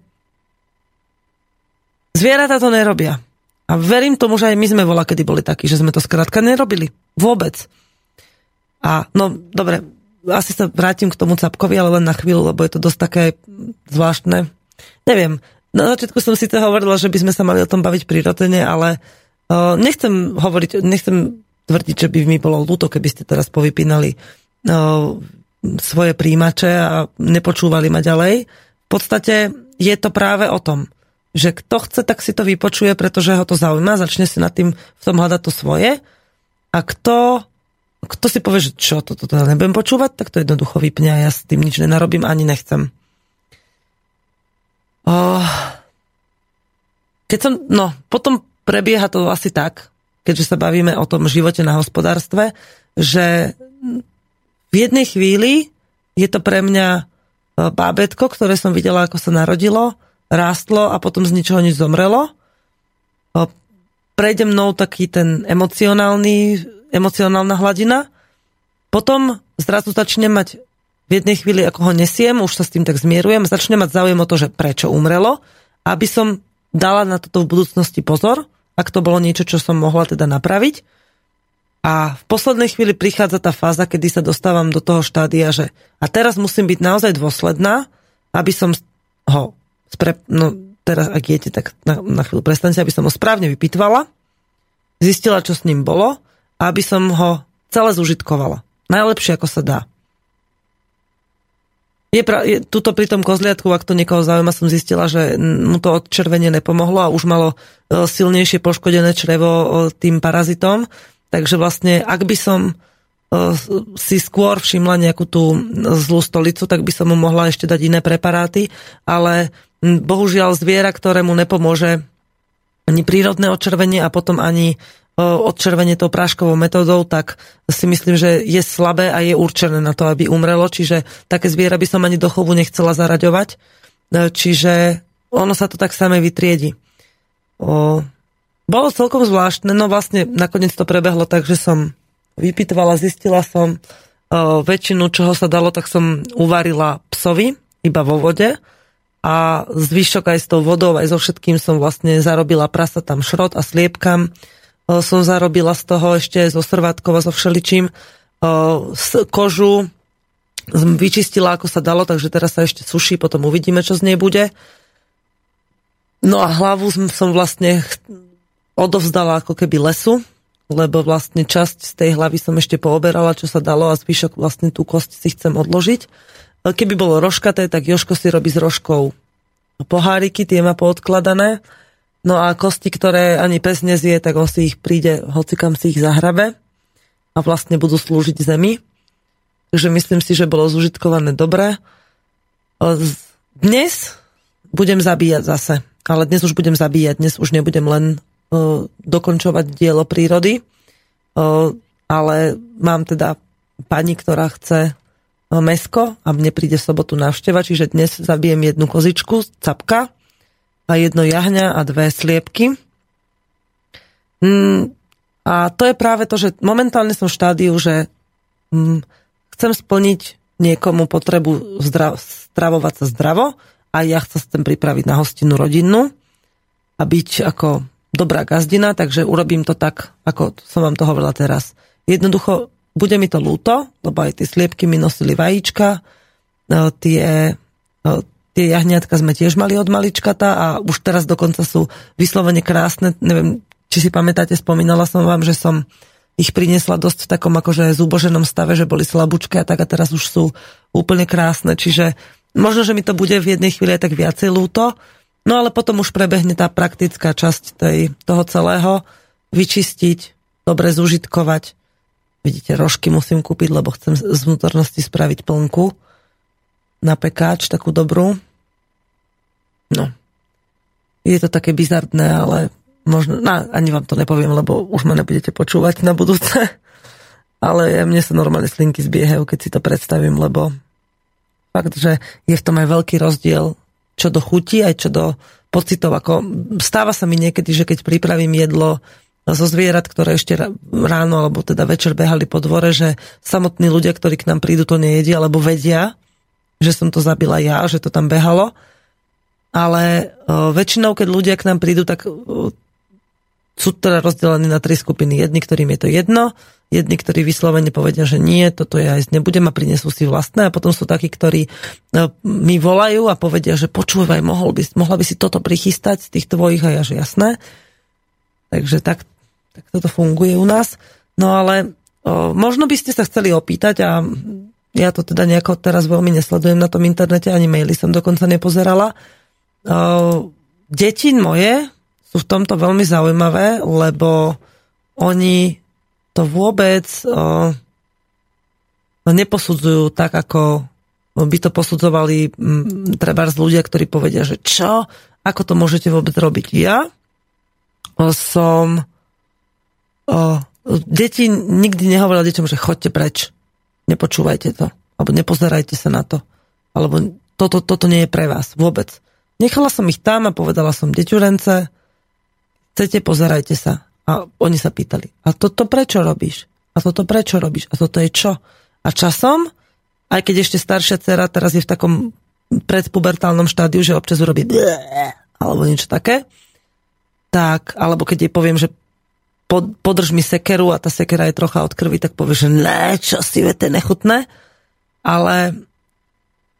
zvieratá to nerobia. A verím tomu, že aj my sme vola, kedy boli takí, že sme to skrátka nerobili. Vôbec. A no, dobre, asi sa vrátim k tomu capkovi, ale len na chvíľu, lebo je to dosť také zvláštne. Neviem, na začiatku som síce hovorila, že by sme sa mali o tom baviť prirodzene, ale Nechcem hovoriť, nechcem tvrdiť, že by mi bolo ľúto, keby ste teraz povypínali svoje príjimače a nepočúvali ma ďalej. V podstate je to práve o tom, že kto chce, tak si to vypočuje, pretože ho to zaujíma, začne si nad tým v tom hľadať to svoje a kto, kto si povie, že čo, toto to, to nebudem počúvať, tak to jednoducho vypne a ja s tým nič nenarobím, ani nechcem. keď som, no, potom prebieha to asi tak, keďže sa bavíme o tom živote na hospodárstve, že v jednej chvíli je to pre mňa e, bábetko, ktoré som videla, ako sa narodilo, rástlo a potom z ničoho nič zomrelo. Prejde mnou taký ten emocionálny, emocionálna hladina. Potom zrazu začne mať v jednej chvíli, ako ho nesiem, už sa s tým tak zmierujem, začne mať záujem o to, že prečo umrelo, aby som dala na toto v budúcnosti pozor, ak to bolo niečo, čo som mohla teda napraviť. A v poslednej chvíli prichádza tá fáza, kedy sa dostávam do toho štádia, že a teraz musím byť naozaj dôsledná, aby som ho spre, no teraz ak jete, tak na, na chvíľu prestaňte, aby som ho správne vypitvala, zistila, čo s ním bolo a aby som ho celé zužitkovala. Najlepšie, ako sa dá. Je, pra, je tuto pri tom kozliatku, ak to niekoho zaujíma, som zistila, že mu to odčervenie nepomohlo a už malo e, silnejšie poškodené črevo e, tým parazitom. Takže vlastne, ak by som e, si skôr všimla nejakú tú zlú stolicu, tak by som mu mohla ešte dať iné preparáty, ale bohužiaľ zviera, ktorému nepomôže ani prírodné odčervenie a potom ani odčervenie tou práškovou metódou, tak si myslím, že je slabé a je určené na to, aby umrelo. Čiže také zviera by som ani do chovu nechcela zaraďovať. E, čiže ono sa to tak samé vytriedi. Bolo celkom zvláštne, no vlastne nakoniec to prebehlo tak, že som vypitovala, zistila som o, väčšinu, čoho sa dalo, tak som uvarila psovi, iba vo vode a zvyšok aj s tou vodou, aj so všetkým som vlastne zarobila prasa tam šrot a sliepkam som zarobila z toho ešte zo srvátkov a so všeličím kožu vyčistila, ako sa dalo, takže teraz sa ešte suší, potom uvidíme, čo z nej bude. No a hlavu som vlastne odovzdala ako keby lesu, lebo vlastne časť z tej hlavy som ešte pooberala, čo sa dalo a zvyšok vlastne tú kosť si chcem odložiť. Keby bolo rožkaté, tak Joško si robí s rožkou. Poháriky, tie má poodkladané. No a kosti, ktoré ani pes nezie, tak on si ich príde, hocikam si ich zahrabe a vlastne budú slúžiť zemi. Takže myslím si, že bolo zužitkované dobre. Dnes budem zabíjať zase, ale dnes už budem zabíjať, dnes už nebudem len dokončovať dielo prírody, ale mám teda pani, ktorá chce mesko a mne príde v sobotu návšteva, čiže dnes zabijem jednu kozičku, capka, a jedno jahňa a dve sliepky. Mm, a to je práve to, že momentálne som v štádiu, že mm, chcem splniť niekomu potrebu zdra- stravovať sa zdravo a ja chcem pripraviť na hostinu rodinnú a byť ako dobrá gazdina, takže urobím to tak, ako som vám to hovorila teraz. Jednoducho, bude mi to lúto, lebo aj tie sliepky mi nosili vajíčka, e, tie, e, Tie jahňatka sme tiež mali od maličkata a už teraz dokonca sú vyslovene krásne. Neviem, či si pamätáte, spomínala som vám, že som ich priniesla dosť v takom akože zúboženom stave, že boli slabúčke a tak a teraz už sú úplne krásne. Čiže možno, že mi to bude v jednej chvíli aj tak viacej lúto, no ale potom už prebehne tá praktická časť tej, toho celého, vyčistiť, dobre zužitkovať. Vidíte, rožky musím kúpiť, lebo chcem z vnútornosti spraviť plnku na pekáč, takú dobrú. No. Je to také bizardné, ale možno, no, ani vám to nepoviem, lebo už ma nebudete počúvať na budúce. (laughs) Ale mne sa normálne slinky zbiehajú, keď si to predstavím, lebo fakt, že je v tom aj veľký rozdiel, čo do chuti, aj čo do pocitov. Ako stáva sa mi niekedy, že keď pripravím jedlo zo zvierat, ktoré ešte ráno alebo teda večer behali po dvore, že samotní ľudia, ktorí k nám prídu, to nejedia, alebo vedia, že som to zabila ja, že to tam behalo ale uh, väčšinou, keď ľudia k nám prídu, tak uh, sú teda rozdelení na tri skupiny. Jedni, ktorým je to jedno, jedni, ktorí vyslovene povedia, že nie, toto ja jesť nebudem a prinesú si vlastné a potom sú takí, ktorí uh, mi volajú a povedia, že počúvaj, mohol by, mohla by si toto prichystať z tých tvojich a ja, že jasné. Takže tak, tak toto funguje u nás. No ale uh, možno by ste sa chceli opýtať a ja to teda nejako teraz veľmi nesledujem na tom internete, ani maily som dokonca nepozerala, deti moje sú v tomto veľmi zaujímavé, lebo oni to vôbec neposudzujú tak, ako by to posudzovali treba z ľudia, ktorí povedia, že čo, ako to môžete vôbec robiť. Ja som deti nikdy nehovorila deťom, že chodte preč, nepočúvajte to, alebo nepozerajte sa na to, alebo toto, toto nie je pre vás vôbec. Nechala som ich tam a povedala som, deťurence, chcete, pozerajte sa. A oni sa pýtali, a toto prečo robíš? A toto prečo robíš? A toto je čo? A časom aj keď ešte staršia dcera teraz je v takom predpubertálnom štádiu, že občas urobí alebo niečo také, tak, alebo keď jej poviem, že pod, podrž mi sekeru a tá sekera je trocha od krvi, tak povie, že ne, čo si viete, nechutné. Ale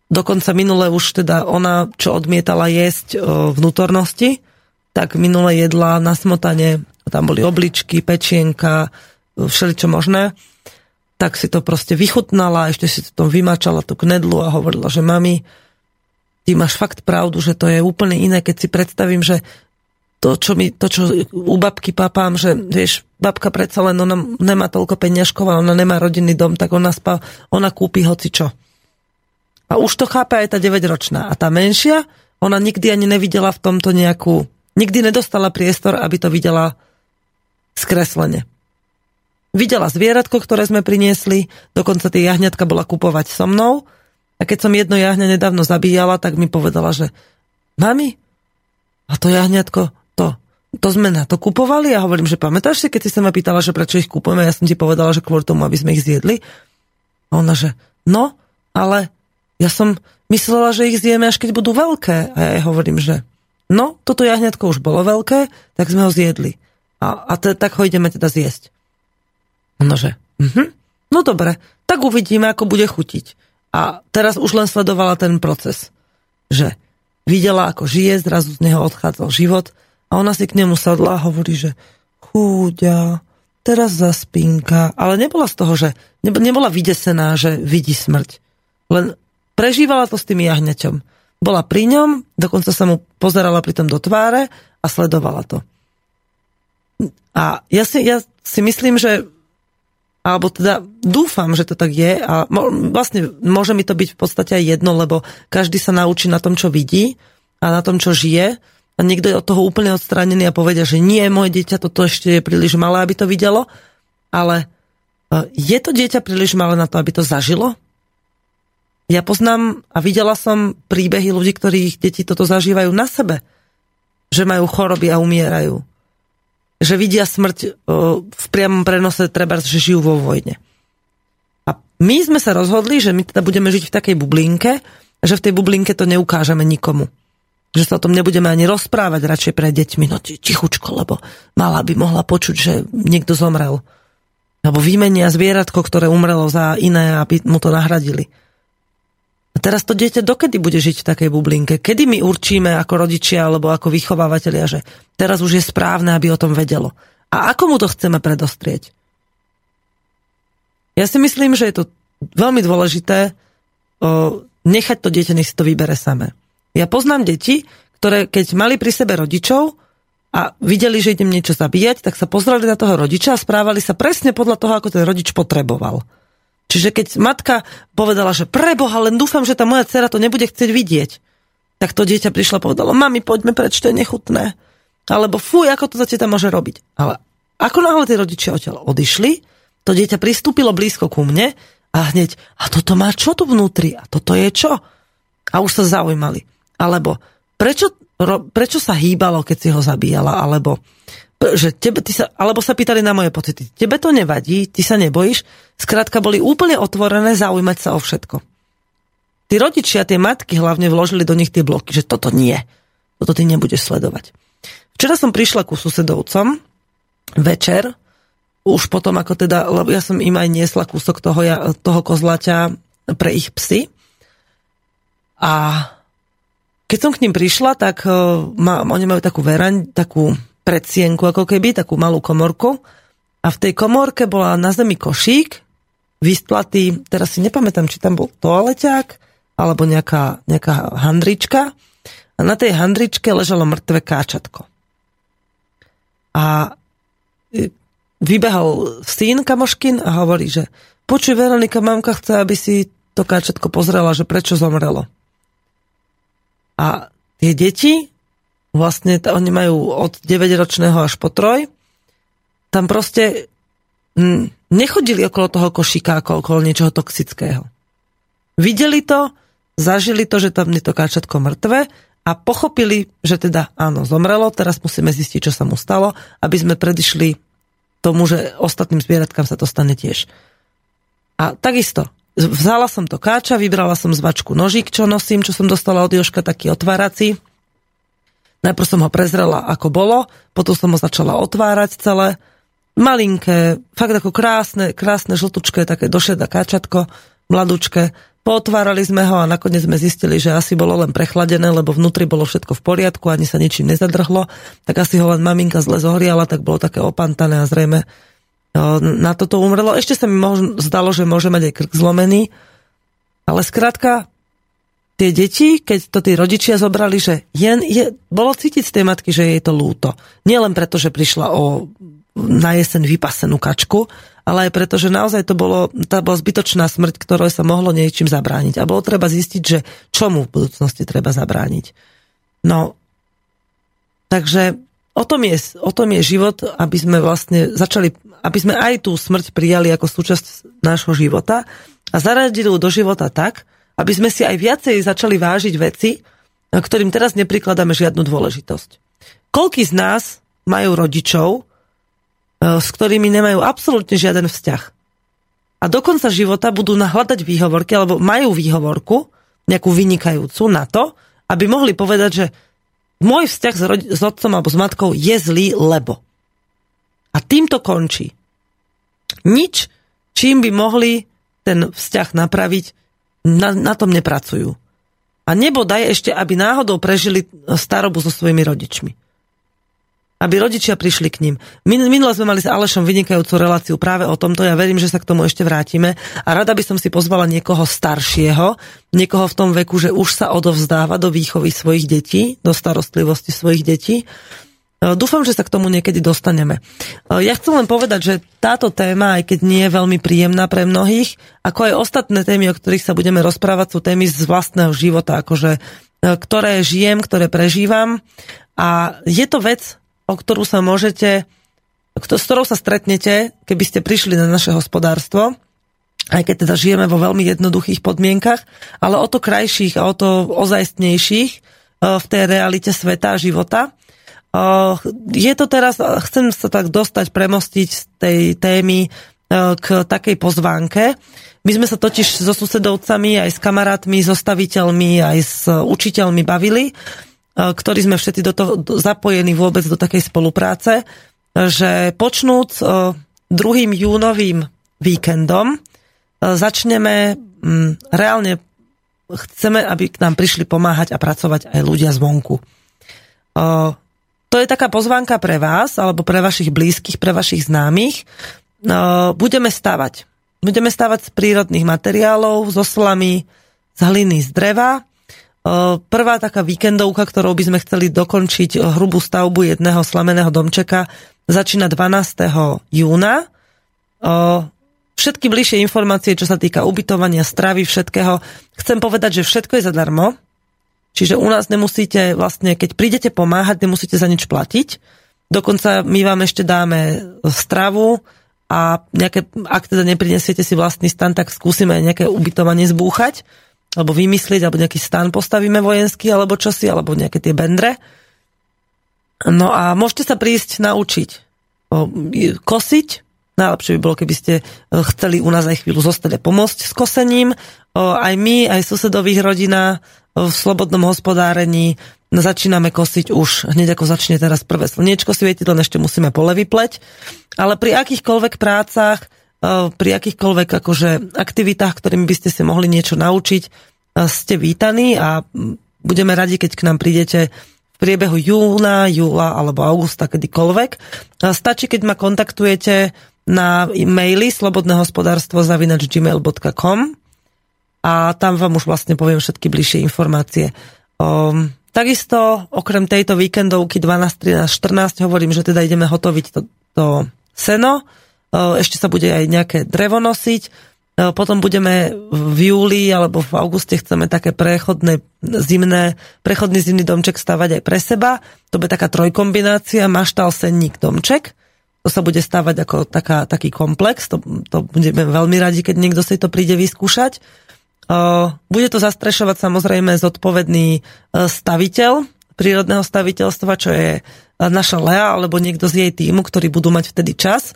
dokonca minule už teda ona, čo odmietala jesť o, vnútornosti, tak minule jedla na smotane, tam boli obličky, pečienka, všeličo možné tak si to proste vychutnala, ešte si to vymačala tú knedlu a hovorila, že mami, ty máš fakt pravdu, že to je úplne iné, keď si predstavím, že to, čo, mi, to, čo u babky papám, že vieš, babka predsa len ona nemá toľko peňažkov a ona nemá rodinný dom, tak ona, spá, ona kúpi hoci čo. A už to chápe aj tá 9-ročná. A tá menšia, ona nikdy ani nevidela v tomto nejakú, nikdy nedostala priestor, aby to videla skreslene. Videla zvieratko, ktoré sme priniesli, dokonca tie jahňatka bola kupovať so mnou. A keď som jedno jahňa nedávno zabíjala, tak mi povedala, že mami, a to jahňatko, to, sme na to kupovali? A hovorím, že pamätáš si, keď si sa ma pýtala, že prečo ich kupujeme, ja som ti povedala, že kvôli tomu, aby sme ich zjedli. A ona, že no, ale ja som myslela, že ich zjeme, až keď budú veľké. A ja hovorím, že no, toto jahňatko už bolo veľké, tak sme ho zjedli. A, a te, tak ho ideme teda zjesť. Nože, mhm. no dobre, tak uvidíme, ako bude chutiť. A teraz už len sledovala ten proces, že videla, ako žije, zrazu z neho odchádzal život a ona si k nemu sadla a hovorí, že chúďa, teraz zaspínka, ale nebola z toho, že nebola vydesená, že vidí smrť. Len prežívala to s tým jahňaťom. Bola pri ňom, dokonca sa mu pozerala pri tom do tváre a sledovala to. A ja si, ja si myslím, že alebo teda dúfam, že to tak je a vlastne môže mi to byť v podstate aj jedno, lebo každý sa naučí na tom, čo vidí a na tom, čo žije niekto je od toho úplne odstránený a povedia, že nie, moje dieťa toto ešte je príliš malé, aby to videlo, ale e, je to dieťa príliš malé na to, aby to zažilo? Ja poznám a videla som príbehy ľudí, ktorých deti toto zažívajú na sebe. Že majú choroby a umierajú že vidia smrť v priamom prenose, treba, že žijú vo vojne. A my sme sa rozhodli, že my teda budeme žiť v takej bublinke, že v tej bublinke to neukážeme nikomu. Že sa o tom nebudeme ani rozprávať radšej pre deťmi, no tichučko, lebo mala by mohla počuť, že niekto zomrel. Alebo vymenia zvieratko, ktoré umrelo za iné, aby mu to nahradili. A teraz to dieťa dokedy bude žiť v takej bublinke? Kedy my určíme ako rodičia alebo ako vychovávateľia, že teraz už je správne, aby o tom vedelo? A ako mu to chceme predostrieť? Ja si myslím, že je to veľmi dôležité o, nechať to dieťa, nech si to vybere samé. Ja poznám deti, ktoré keď mali pri sebe rodičov a videli, že idem niečo zabíjať, tak sa pozreli na toho rodiča a správali sa presne podľa toho, ako ten rodič potreboval. Čiže keď matka povedala, že preboha, len dúfam, že tá moja dcera to nebude chcieť vidieť, tak to dieťa prišlo a povedalo, mami, poďme preč, to je nechutné. Alebo fuj, ako to za teta môže robiť. Ale ako náhle tí rodičia odtiaľ odišli, to dieťa pristúpilo blízko ku mne a hneď, a toto má čo tu vnútri? A toto je čo? A už sa zaujímali. Alebo prečo, prečo sa hýbalo, keď si ho zabíjala? Alebo že tebe, ty sa, alebo sa pýtali na moje pocity. Tebe to nevadí, ty sa nebojíš. Skrátka boli úplne otvorené zaujímať sa o všetko. Tí rodičia, tie matky hlavne vložili do nich tie bloky, že toto nie. Toto ty nebudeš sledovať. Včera som prišla ku susedovcom večer, už potom ako teda, lebo ja som im aj niesla kúsok toho, toho kozlaťa pre ich psy. A keď som k ním prišla, tak uh, ma, oni majú takú veraň, takú predsienku, ako keby, takú malú komorku. A v tej komorke bola na zemi košík, vysplatý, teraz si nepamätám, či tam bol toaleťák, alebo nejaká, nejaká handrička. A na tej handričke ležalo mŕtve káčatko. A e, vybehol syn kamoškin a hovorí, že počuj Veronika, mamka chce, aby si to káčatko pozrela, že prečo zomrelo. A tie deti vlastne oni majú od 9-ročného až po troj, tam proste nechodili okolo toho košíka ako okolo niečoho toxického. Videli to, zažili to, že tam je to káčatko mŕtve a pochopili, že teda áno, zomrelo, teraz musíme zistiť, čo sa mu stalo, aby sme predišli tomu, že ostatným zvieratkám sa to stane tiež. A takisto, vzala som to káča, vybrala som zvačku nožík, čo nosím, čo som dostala od Joška, taký otvárací. Najprv som ho prezrela, ako bolo, potom som ho začala otvárať celé. Malinké, fakt ako krásne, krásne žltučké, také došedá káčatko, mladúčke. Pootvárali sme ho a nakoniec sme zistili, že asi bolo len prechladené, lebo vnútri bolo všetko v poriadku, ani sa ničím nezadrhlo. Tak asi ho len maminka zle zohriala, tak bolo také opantané a zrejme na toto umrelo. Ešte sa mi možno, zdalo, že môže mať aj krk zlomený, ale skrátka tie deti, keď to tí rodičia zobrali, že je, je, bolo cítiť z tej matky, že jej to lúto. Nie len preto, že prišla o na jeseň vypasenú kačku, ale aj preto, že naozaj to bolo, tá bola zbytočná smrť, ktorej sa mohlo niečím zabrániť. A bolo treba zistiť, že čomu v budúcnosti treba zabrániť. No, takže o tom je, o tom je život, aby sme vlastne začali, aby sme aj tú smrť prijali ako súčasť nášho života a zaradili do života tak, aby sme si aj viacej začali vážiť veci, ktorým teraz neprikladáme žiadnu dôležitosť. Koľký z nás majú rodičov, E, s ktorými nemajú absolútne žiaden vzťah. A do konca života budú nahľadať výhovorky, alebo majú výhovorku, nejakú vynikajúcu na to, aby mohli povedať, že môj vzťah s, rodi- s otcom alebo s matkou je zlý, lebo. A týmto končí. Nič, čím by mohli ten vzťah napraviť, na, na tom nepracujú. A nebodaj ešte, aby náhodou prežili starobu so svojimi rodičmi aby rodičia prišli k ním. Minule sme mali s Alešom vynikajúcu reláciu práve o tomto, ja verím, že sa k tomu ešte vrátime a rada by som si pozvala niekoho staršieho, niekoho v tom veku, že už sa odovzdáva do výchovy svojich detí, do starostlivosti svojich detí. E, dúfam, že sa k tomu niekedy dostaneme. E, ja chcem len povedať, že táto téma, aj keď nie je veľmi príjemná pre mnohých, ako aj ostatné témy, o ktorých sa budeme rozprávať, sú témy z vlastného života, akože, e, ktoré žijem, ktoré prežívam. A je to vec, o ktorú sa môžete, s ktorou sa stretnete, keby ste prišli na naše hospodárstvo, aj keď teda žijeme vo veľmi jednoduchých podmienkach, ale o to krajších a o to ozajstnejších v tej realite sveta a života. E, je to teraz, chcem sa tak dostať, premostiť z tej témy e, k takej pozvánke. My sme sa totiž so susedovcami, aj s kamarátmi, so staviteľmi, aj s učiteľmi bavili E, ktorí sme všetci do toho zapojení vôbec do takej spolupráce, že počnúc 2. E, júnovým víkendom začneme reálne chceme, aby k nám prišli pomáhať a pracovať aj ľudia zvonku. To je taká pozvánka pre vás, alebo pre vašich blízkych, pre vašich známych. Budeme stavať. Budeme stavať z prírodných materiálov, zo slamy, z hliny, z dreva Prvá taká víkendovka, ktorou by sme chceli dokončiť hrubú stavbu jedného slameného domčeka, začína 12. júna. Všetky bližšie informácie, čo sa týka ubytovania, stravy, všetkého, chcem povedať, že všetko je zadarmo. Čiže u nás nemusíte vlastne, keď prídete pomáhať, nemusíte za nič platiť. Dokonca my vám ešte dáme stravu a nejaké, ak teda neprinesiete si vlastný stan, tak skúsime nejaké ubytovanie zbúchať alebo vymyslieť, alebo nejaký stan postavíme vojenský, alebo čosi, alebo nejaké tie bendre. No a môžete sa prísť naučiť kosiť. Najlepšie by bolo, keby ste e, chceli u nás aj chvíľu zostať a pomôcť s kosením. O, aj my, aj susedových rodina v slobodnom hospodárení začíname kosiť už hneď ako začne teraz prvé slniečko svietiť, len ešte musíme pole vypleť. Ale pri akýchkoľvek prácach pri akýchkoľvek akože aktivitách, ktorými by ste si mohli niečo naučiť, ste vítaní a budeme radi, keď k nám prídete v priebehu júna, júla alebo augusta, kedykoľvek. Stačí, keď ma kontaktujete na maily gmail.com a tam vám už vlastne poviem všetky bližšie informácie. Um, takisto, okrem tejto víkendovky 12, 13, 14, hovorím, že teda ideme hotoviť to, to seno, ešte sa bude aj nejaké drevo nosiť, potom budeme v júli alebo v auguste chceme také prechodné zimné, prechodný zimný domček stavať aj pre seba. To bude taká trojkombinácia, maštal, senník, domček. To sa bude stavať ako taká, taký komplex. To, to budeme veľmi radi, keď niekto si to príde vyskúšať. Bude to zastrešovať samozrejme zodpovedný staviteľ prírodného staviteľstva, čo je naša Lea alebo niekto z jej týmu, ktorí budú mať vtedy čas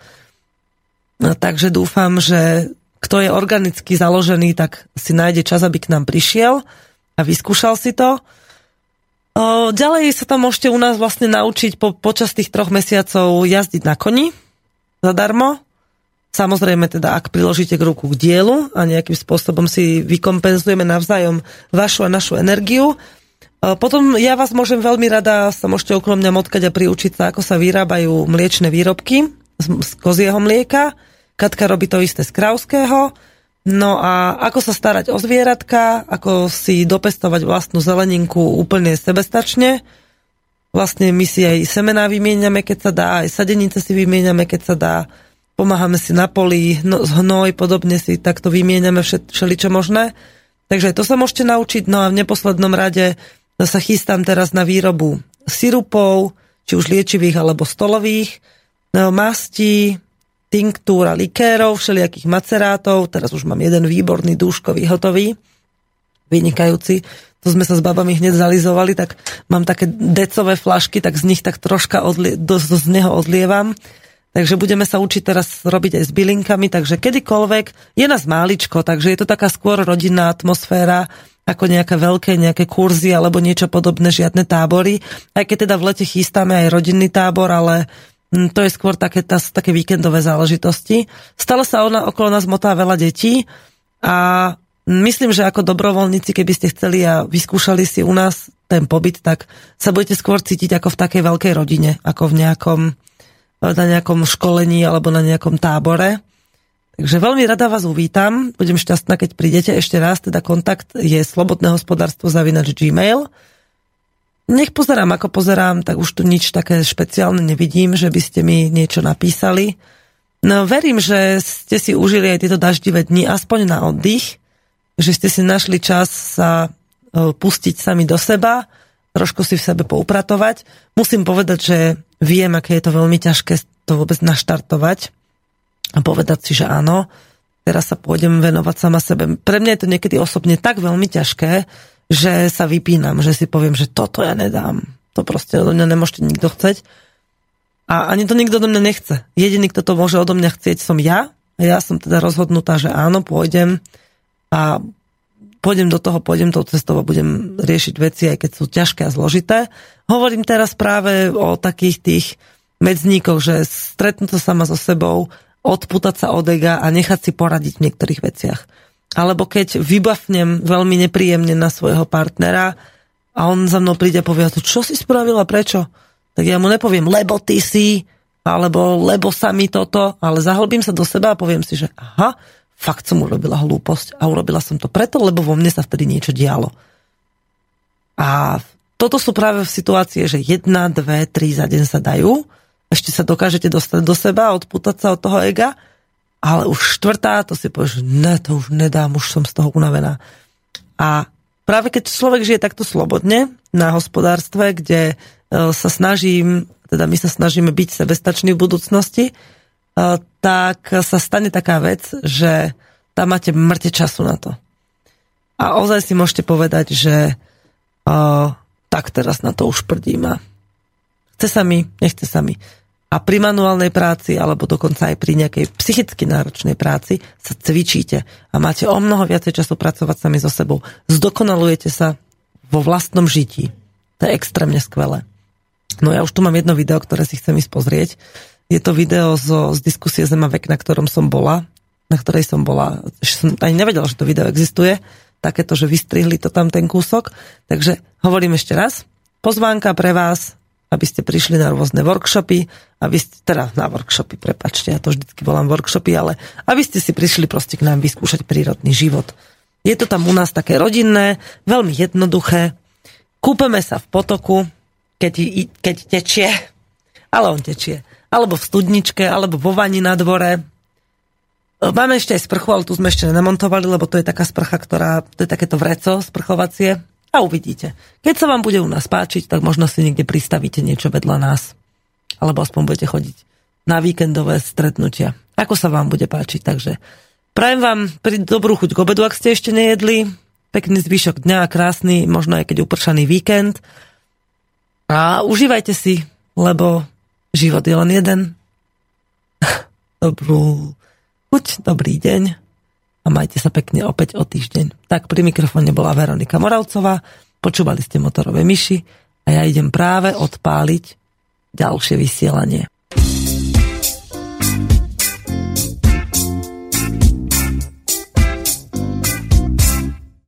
No, takže dúfam, že kto je organicky založený, tak si nájde čas, aby k nám prišiel a vyskúšal si to. Ďalej sa tam môžete u nás vlastne naučiť po, počas tých troch mesiacov jazdiť na koni zadarmo. Samozrejme teda, ak priložíte k ruku k dielu a nejakým spôsobom si vykompenzujeme navzájom vašu a našu energiu. Potom ja vás môžem veľmi rada, sa môžete okolo mňa motkať a priučiť sa, ako sa vyrábajú mliečne výrobky z, z kozieho mlieka. Katka robí to isté z krauského. No a ako sa starať o zvieratka, ako si dopestovať vlastnú zeleninku úplne sebestačne. Vlastne my si aj semená vymieňame, keď sa dá, aj sadenice si vymieňame, keď sa dá pomáhame si na poli, no, hnoj, podobne si takto vymieňame všeličo možné. Takže to sa môžete naučiť. No a v neposlednom rade sa chystám teraz na výrobu sirupov, či už liečivých alebo stolových, mastí, tinktúr a likérov, všelijakých macerátov. Teraz už mám jeden výborný dúškový hotový, vynikajúci. To sme sa s babami hneď zalizovali, tak mám také decové flašky, tak z nich tak troška odlie, do, z neho odlievam Takže budeme sa učiť teraz robiť aj s bylinkami, takže kedykoľvek, je nás máličko, takže je to taká skôr rodinná atmosféra, ako nejaké veľké nejaké kurzy alebo niečo podobné, žiadne tábory. Aj keď teda v lete chystáme aj rodinný tábor, ale to je skôr také, tá, také víkendové záležitosti. Stále sa ona, okolo nás motá veľa detí a myslím, že ako dobrovoľníci, keby ste chceli a vyskúšali si u nás ten pobyt, tak sa budete skôr cítiť ako v takej veľkej rodine, ako v nejakom na nejakom školení alebo na nejakom tábore. Takže veľmi rada vás uvítam. Budem šťastná, keď prídete ešte raz. Teda kontakt je slobodné hospodárstvo zavinač Gmail. Nech pozerám, ako pozerám, tak už tu nič také špeciálne nevidím, že by ste mi niečo napísali. No verím, že ste si užili aj tieto daždivé dni, aspoň na oddych, že ste si našli čas sa e, pustiť sami do seba, trošku si v sebe poupratovať. Musím povedať, že viem, aké je to veľmi ťažké to vôbec naštartovať a povedať si, že áno, teraz sa pôjdem venovať sama sebe. Pre mňa je to niekedy osobne tak veľmi ťažké, že sa vypínam, že si poviem, že toto ja nedám. To proste odo mňa nemôžete nikto chceť. A ani to nikto odo mňa nechce. Jediný, kto to môže odo mňa chcieť, som ja. A ja som teda rozhodnutá, že áno, pôjdem a pôjdem do toho, pôjdem tou cestou a budem riešiť veci, aj keď sú ťažké a zložité. Hovorím teraz práve o takých tých medzníkoch, že stretnúť sa sama so sebou, odputať sa od ega a nechať si poradiť v niektorých veciach. Alebo keď vybavnem veľmi nepríjemne na svojho partnera a on za mnou príde a povie, čo si spravila, prečo? Tak ja mu nepoviem, lebo ty si, alebo lebo sa mi toto, ale zahlbím sa do seba a poviem si, že aha, fakt som urobila hlúposť a urobila som to preto, lebo vo mne sa vtedy niečo dialo. A toto sú práve situácie, že jedna, dve, tri za deň sa dajú, ešte sa dokážete dostať do seba, odputať sa od toho ega, ale už štvrtá, to si povieš, ne, to už nedám, už som z toho unavená. A práve keď človek žije takto slobodne na hospodárstve, kde e, sa snažím, teda my sa snažíme byť sebestační v budúcnosti, tak sa stane taká vec, že tam máte mŕte času na to. A ozaj si môžete povedať, že uh, tak teraz na to už prdím a chce sa mi, nechce sa mi. A pri manuálnej práci, alebo dokonca aj pri nejakej psychicky náročnej práci sa cvičíte a máte o mnoho viacej času pracovať sami so sebou. Zdokonalujete sa vo vlastnom žití. To je extrémne skvelé. No ja už tu mám jedno video, ktoré si chcem ísť pozrieť. Je to video zo, z diskusie Zema vek, na ktorom som bola, na ktorej som bola, som ani nevedela, že to video existuje, takéto, že vystrihli to tam ten kúsok. Takže hovorím ešte raz, pozvánka pre vás, aby ste prišli na rôzne workshopy, aby ste, teda na workshopy, prepačte, ja to vždycky volám workshopy, ale aby ste si prišli proste k nám vyskúšať prírodný život. Je to tam u nás také rodinné, veľmi jednoduché. Kúpeme sa v potoku, keď, keď tečie, ale on tečie alebo v studničke, alebo vo vani na dvore. Máme ešte aj sprchu, ale tu sme ešte nenamontovali, lebo to je taká sprcha, ktorá, to je takéto vreco sprchovacie. A uvidíte. Keď sa vám bude u nás páčiť, tak možno si niekde pristavíte niečo vedľa nás. Alebo aspoň budete chodiť na víkendové stretnutia. Ako sa vám bude páčiť. Takže prajem vám pri dobrú chuť k obedu, ak ste ešte nejedli. Pekný zvyšok dňa krásny, možno aj keď upršaný víkend. A užívajte si, lebo Život je len jeden. (laughs) Dobrú chuť, dobrý deň a majte sa pekne opäť o týždeň. Tak pri mikrofóne bola Veronika Moravcová, počúvali ste motorové myši a ja idem práve odpáliť ďalšie vysielanie.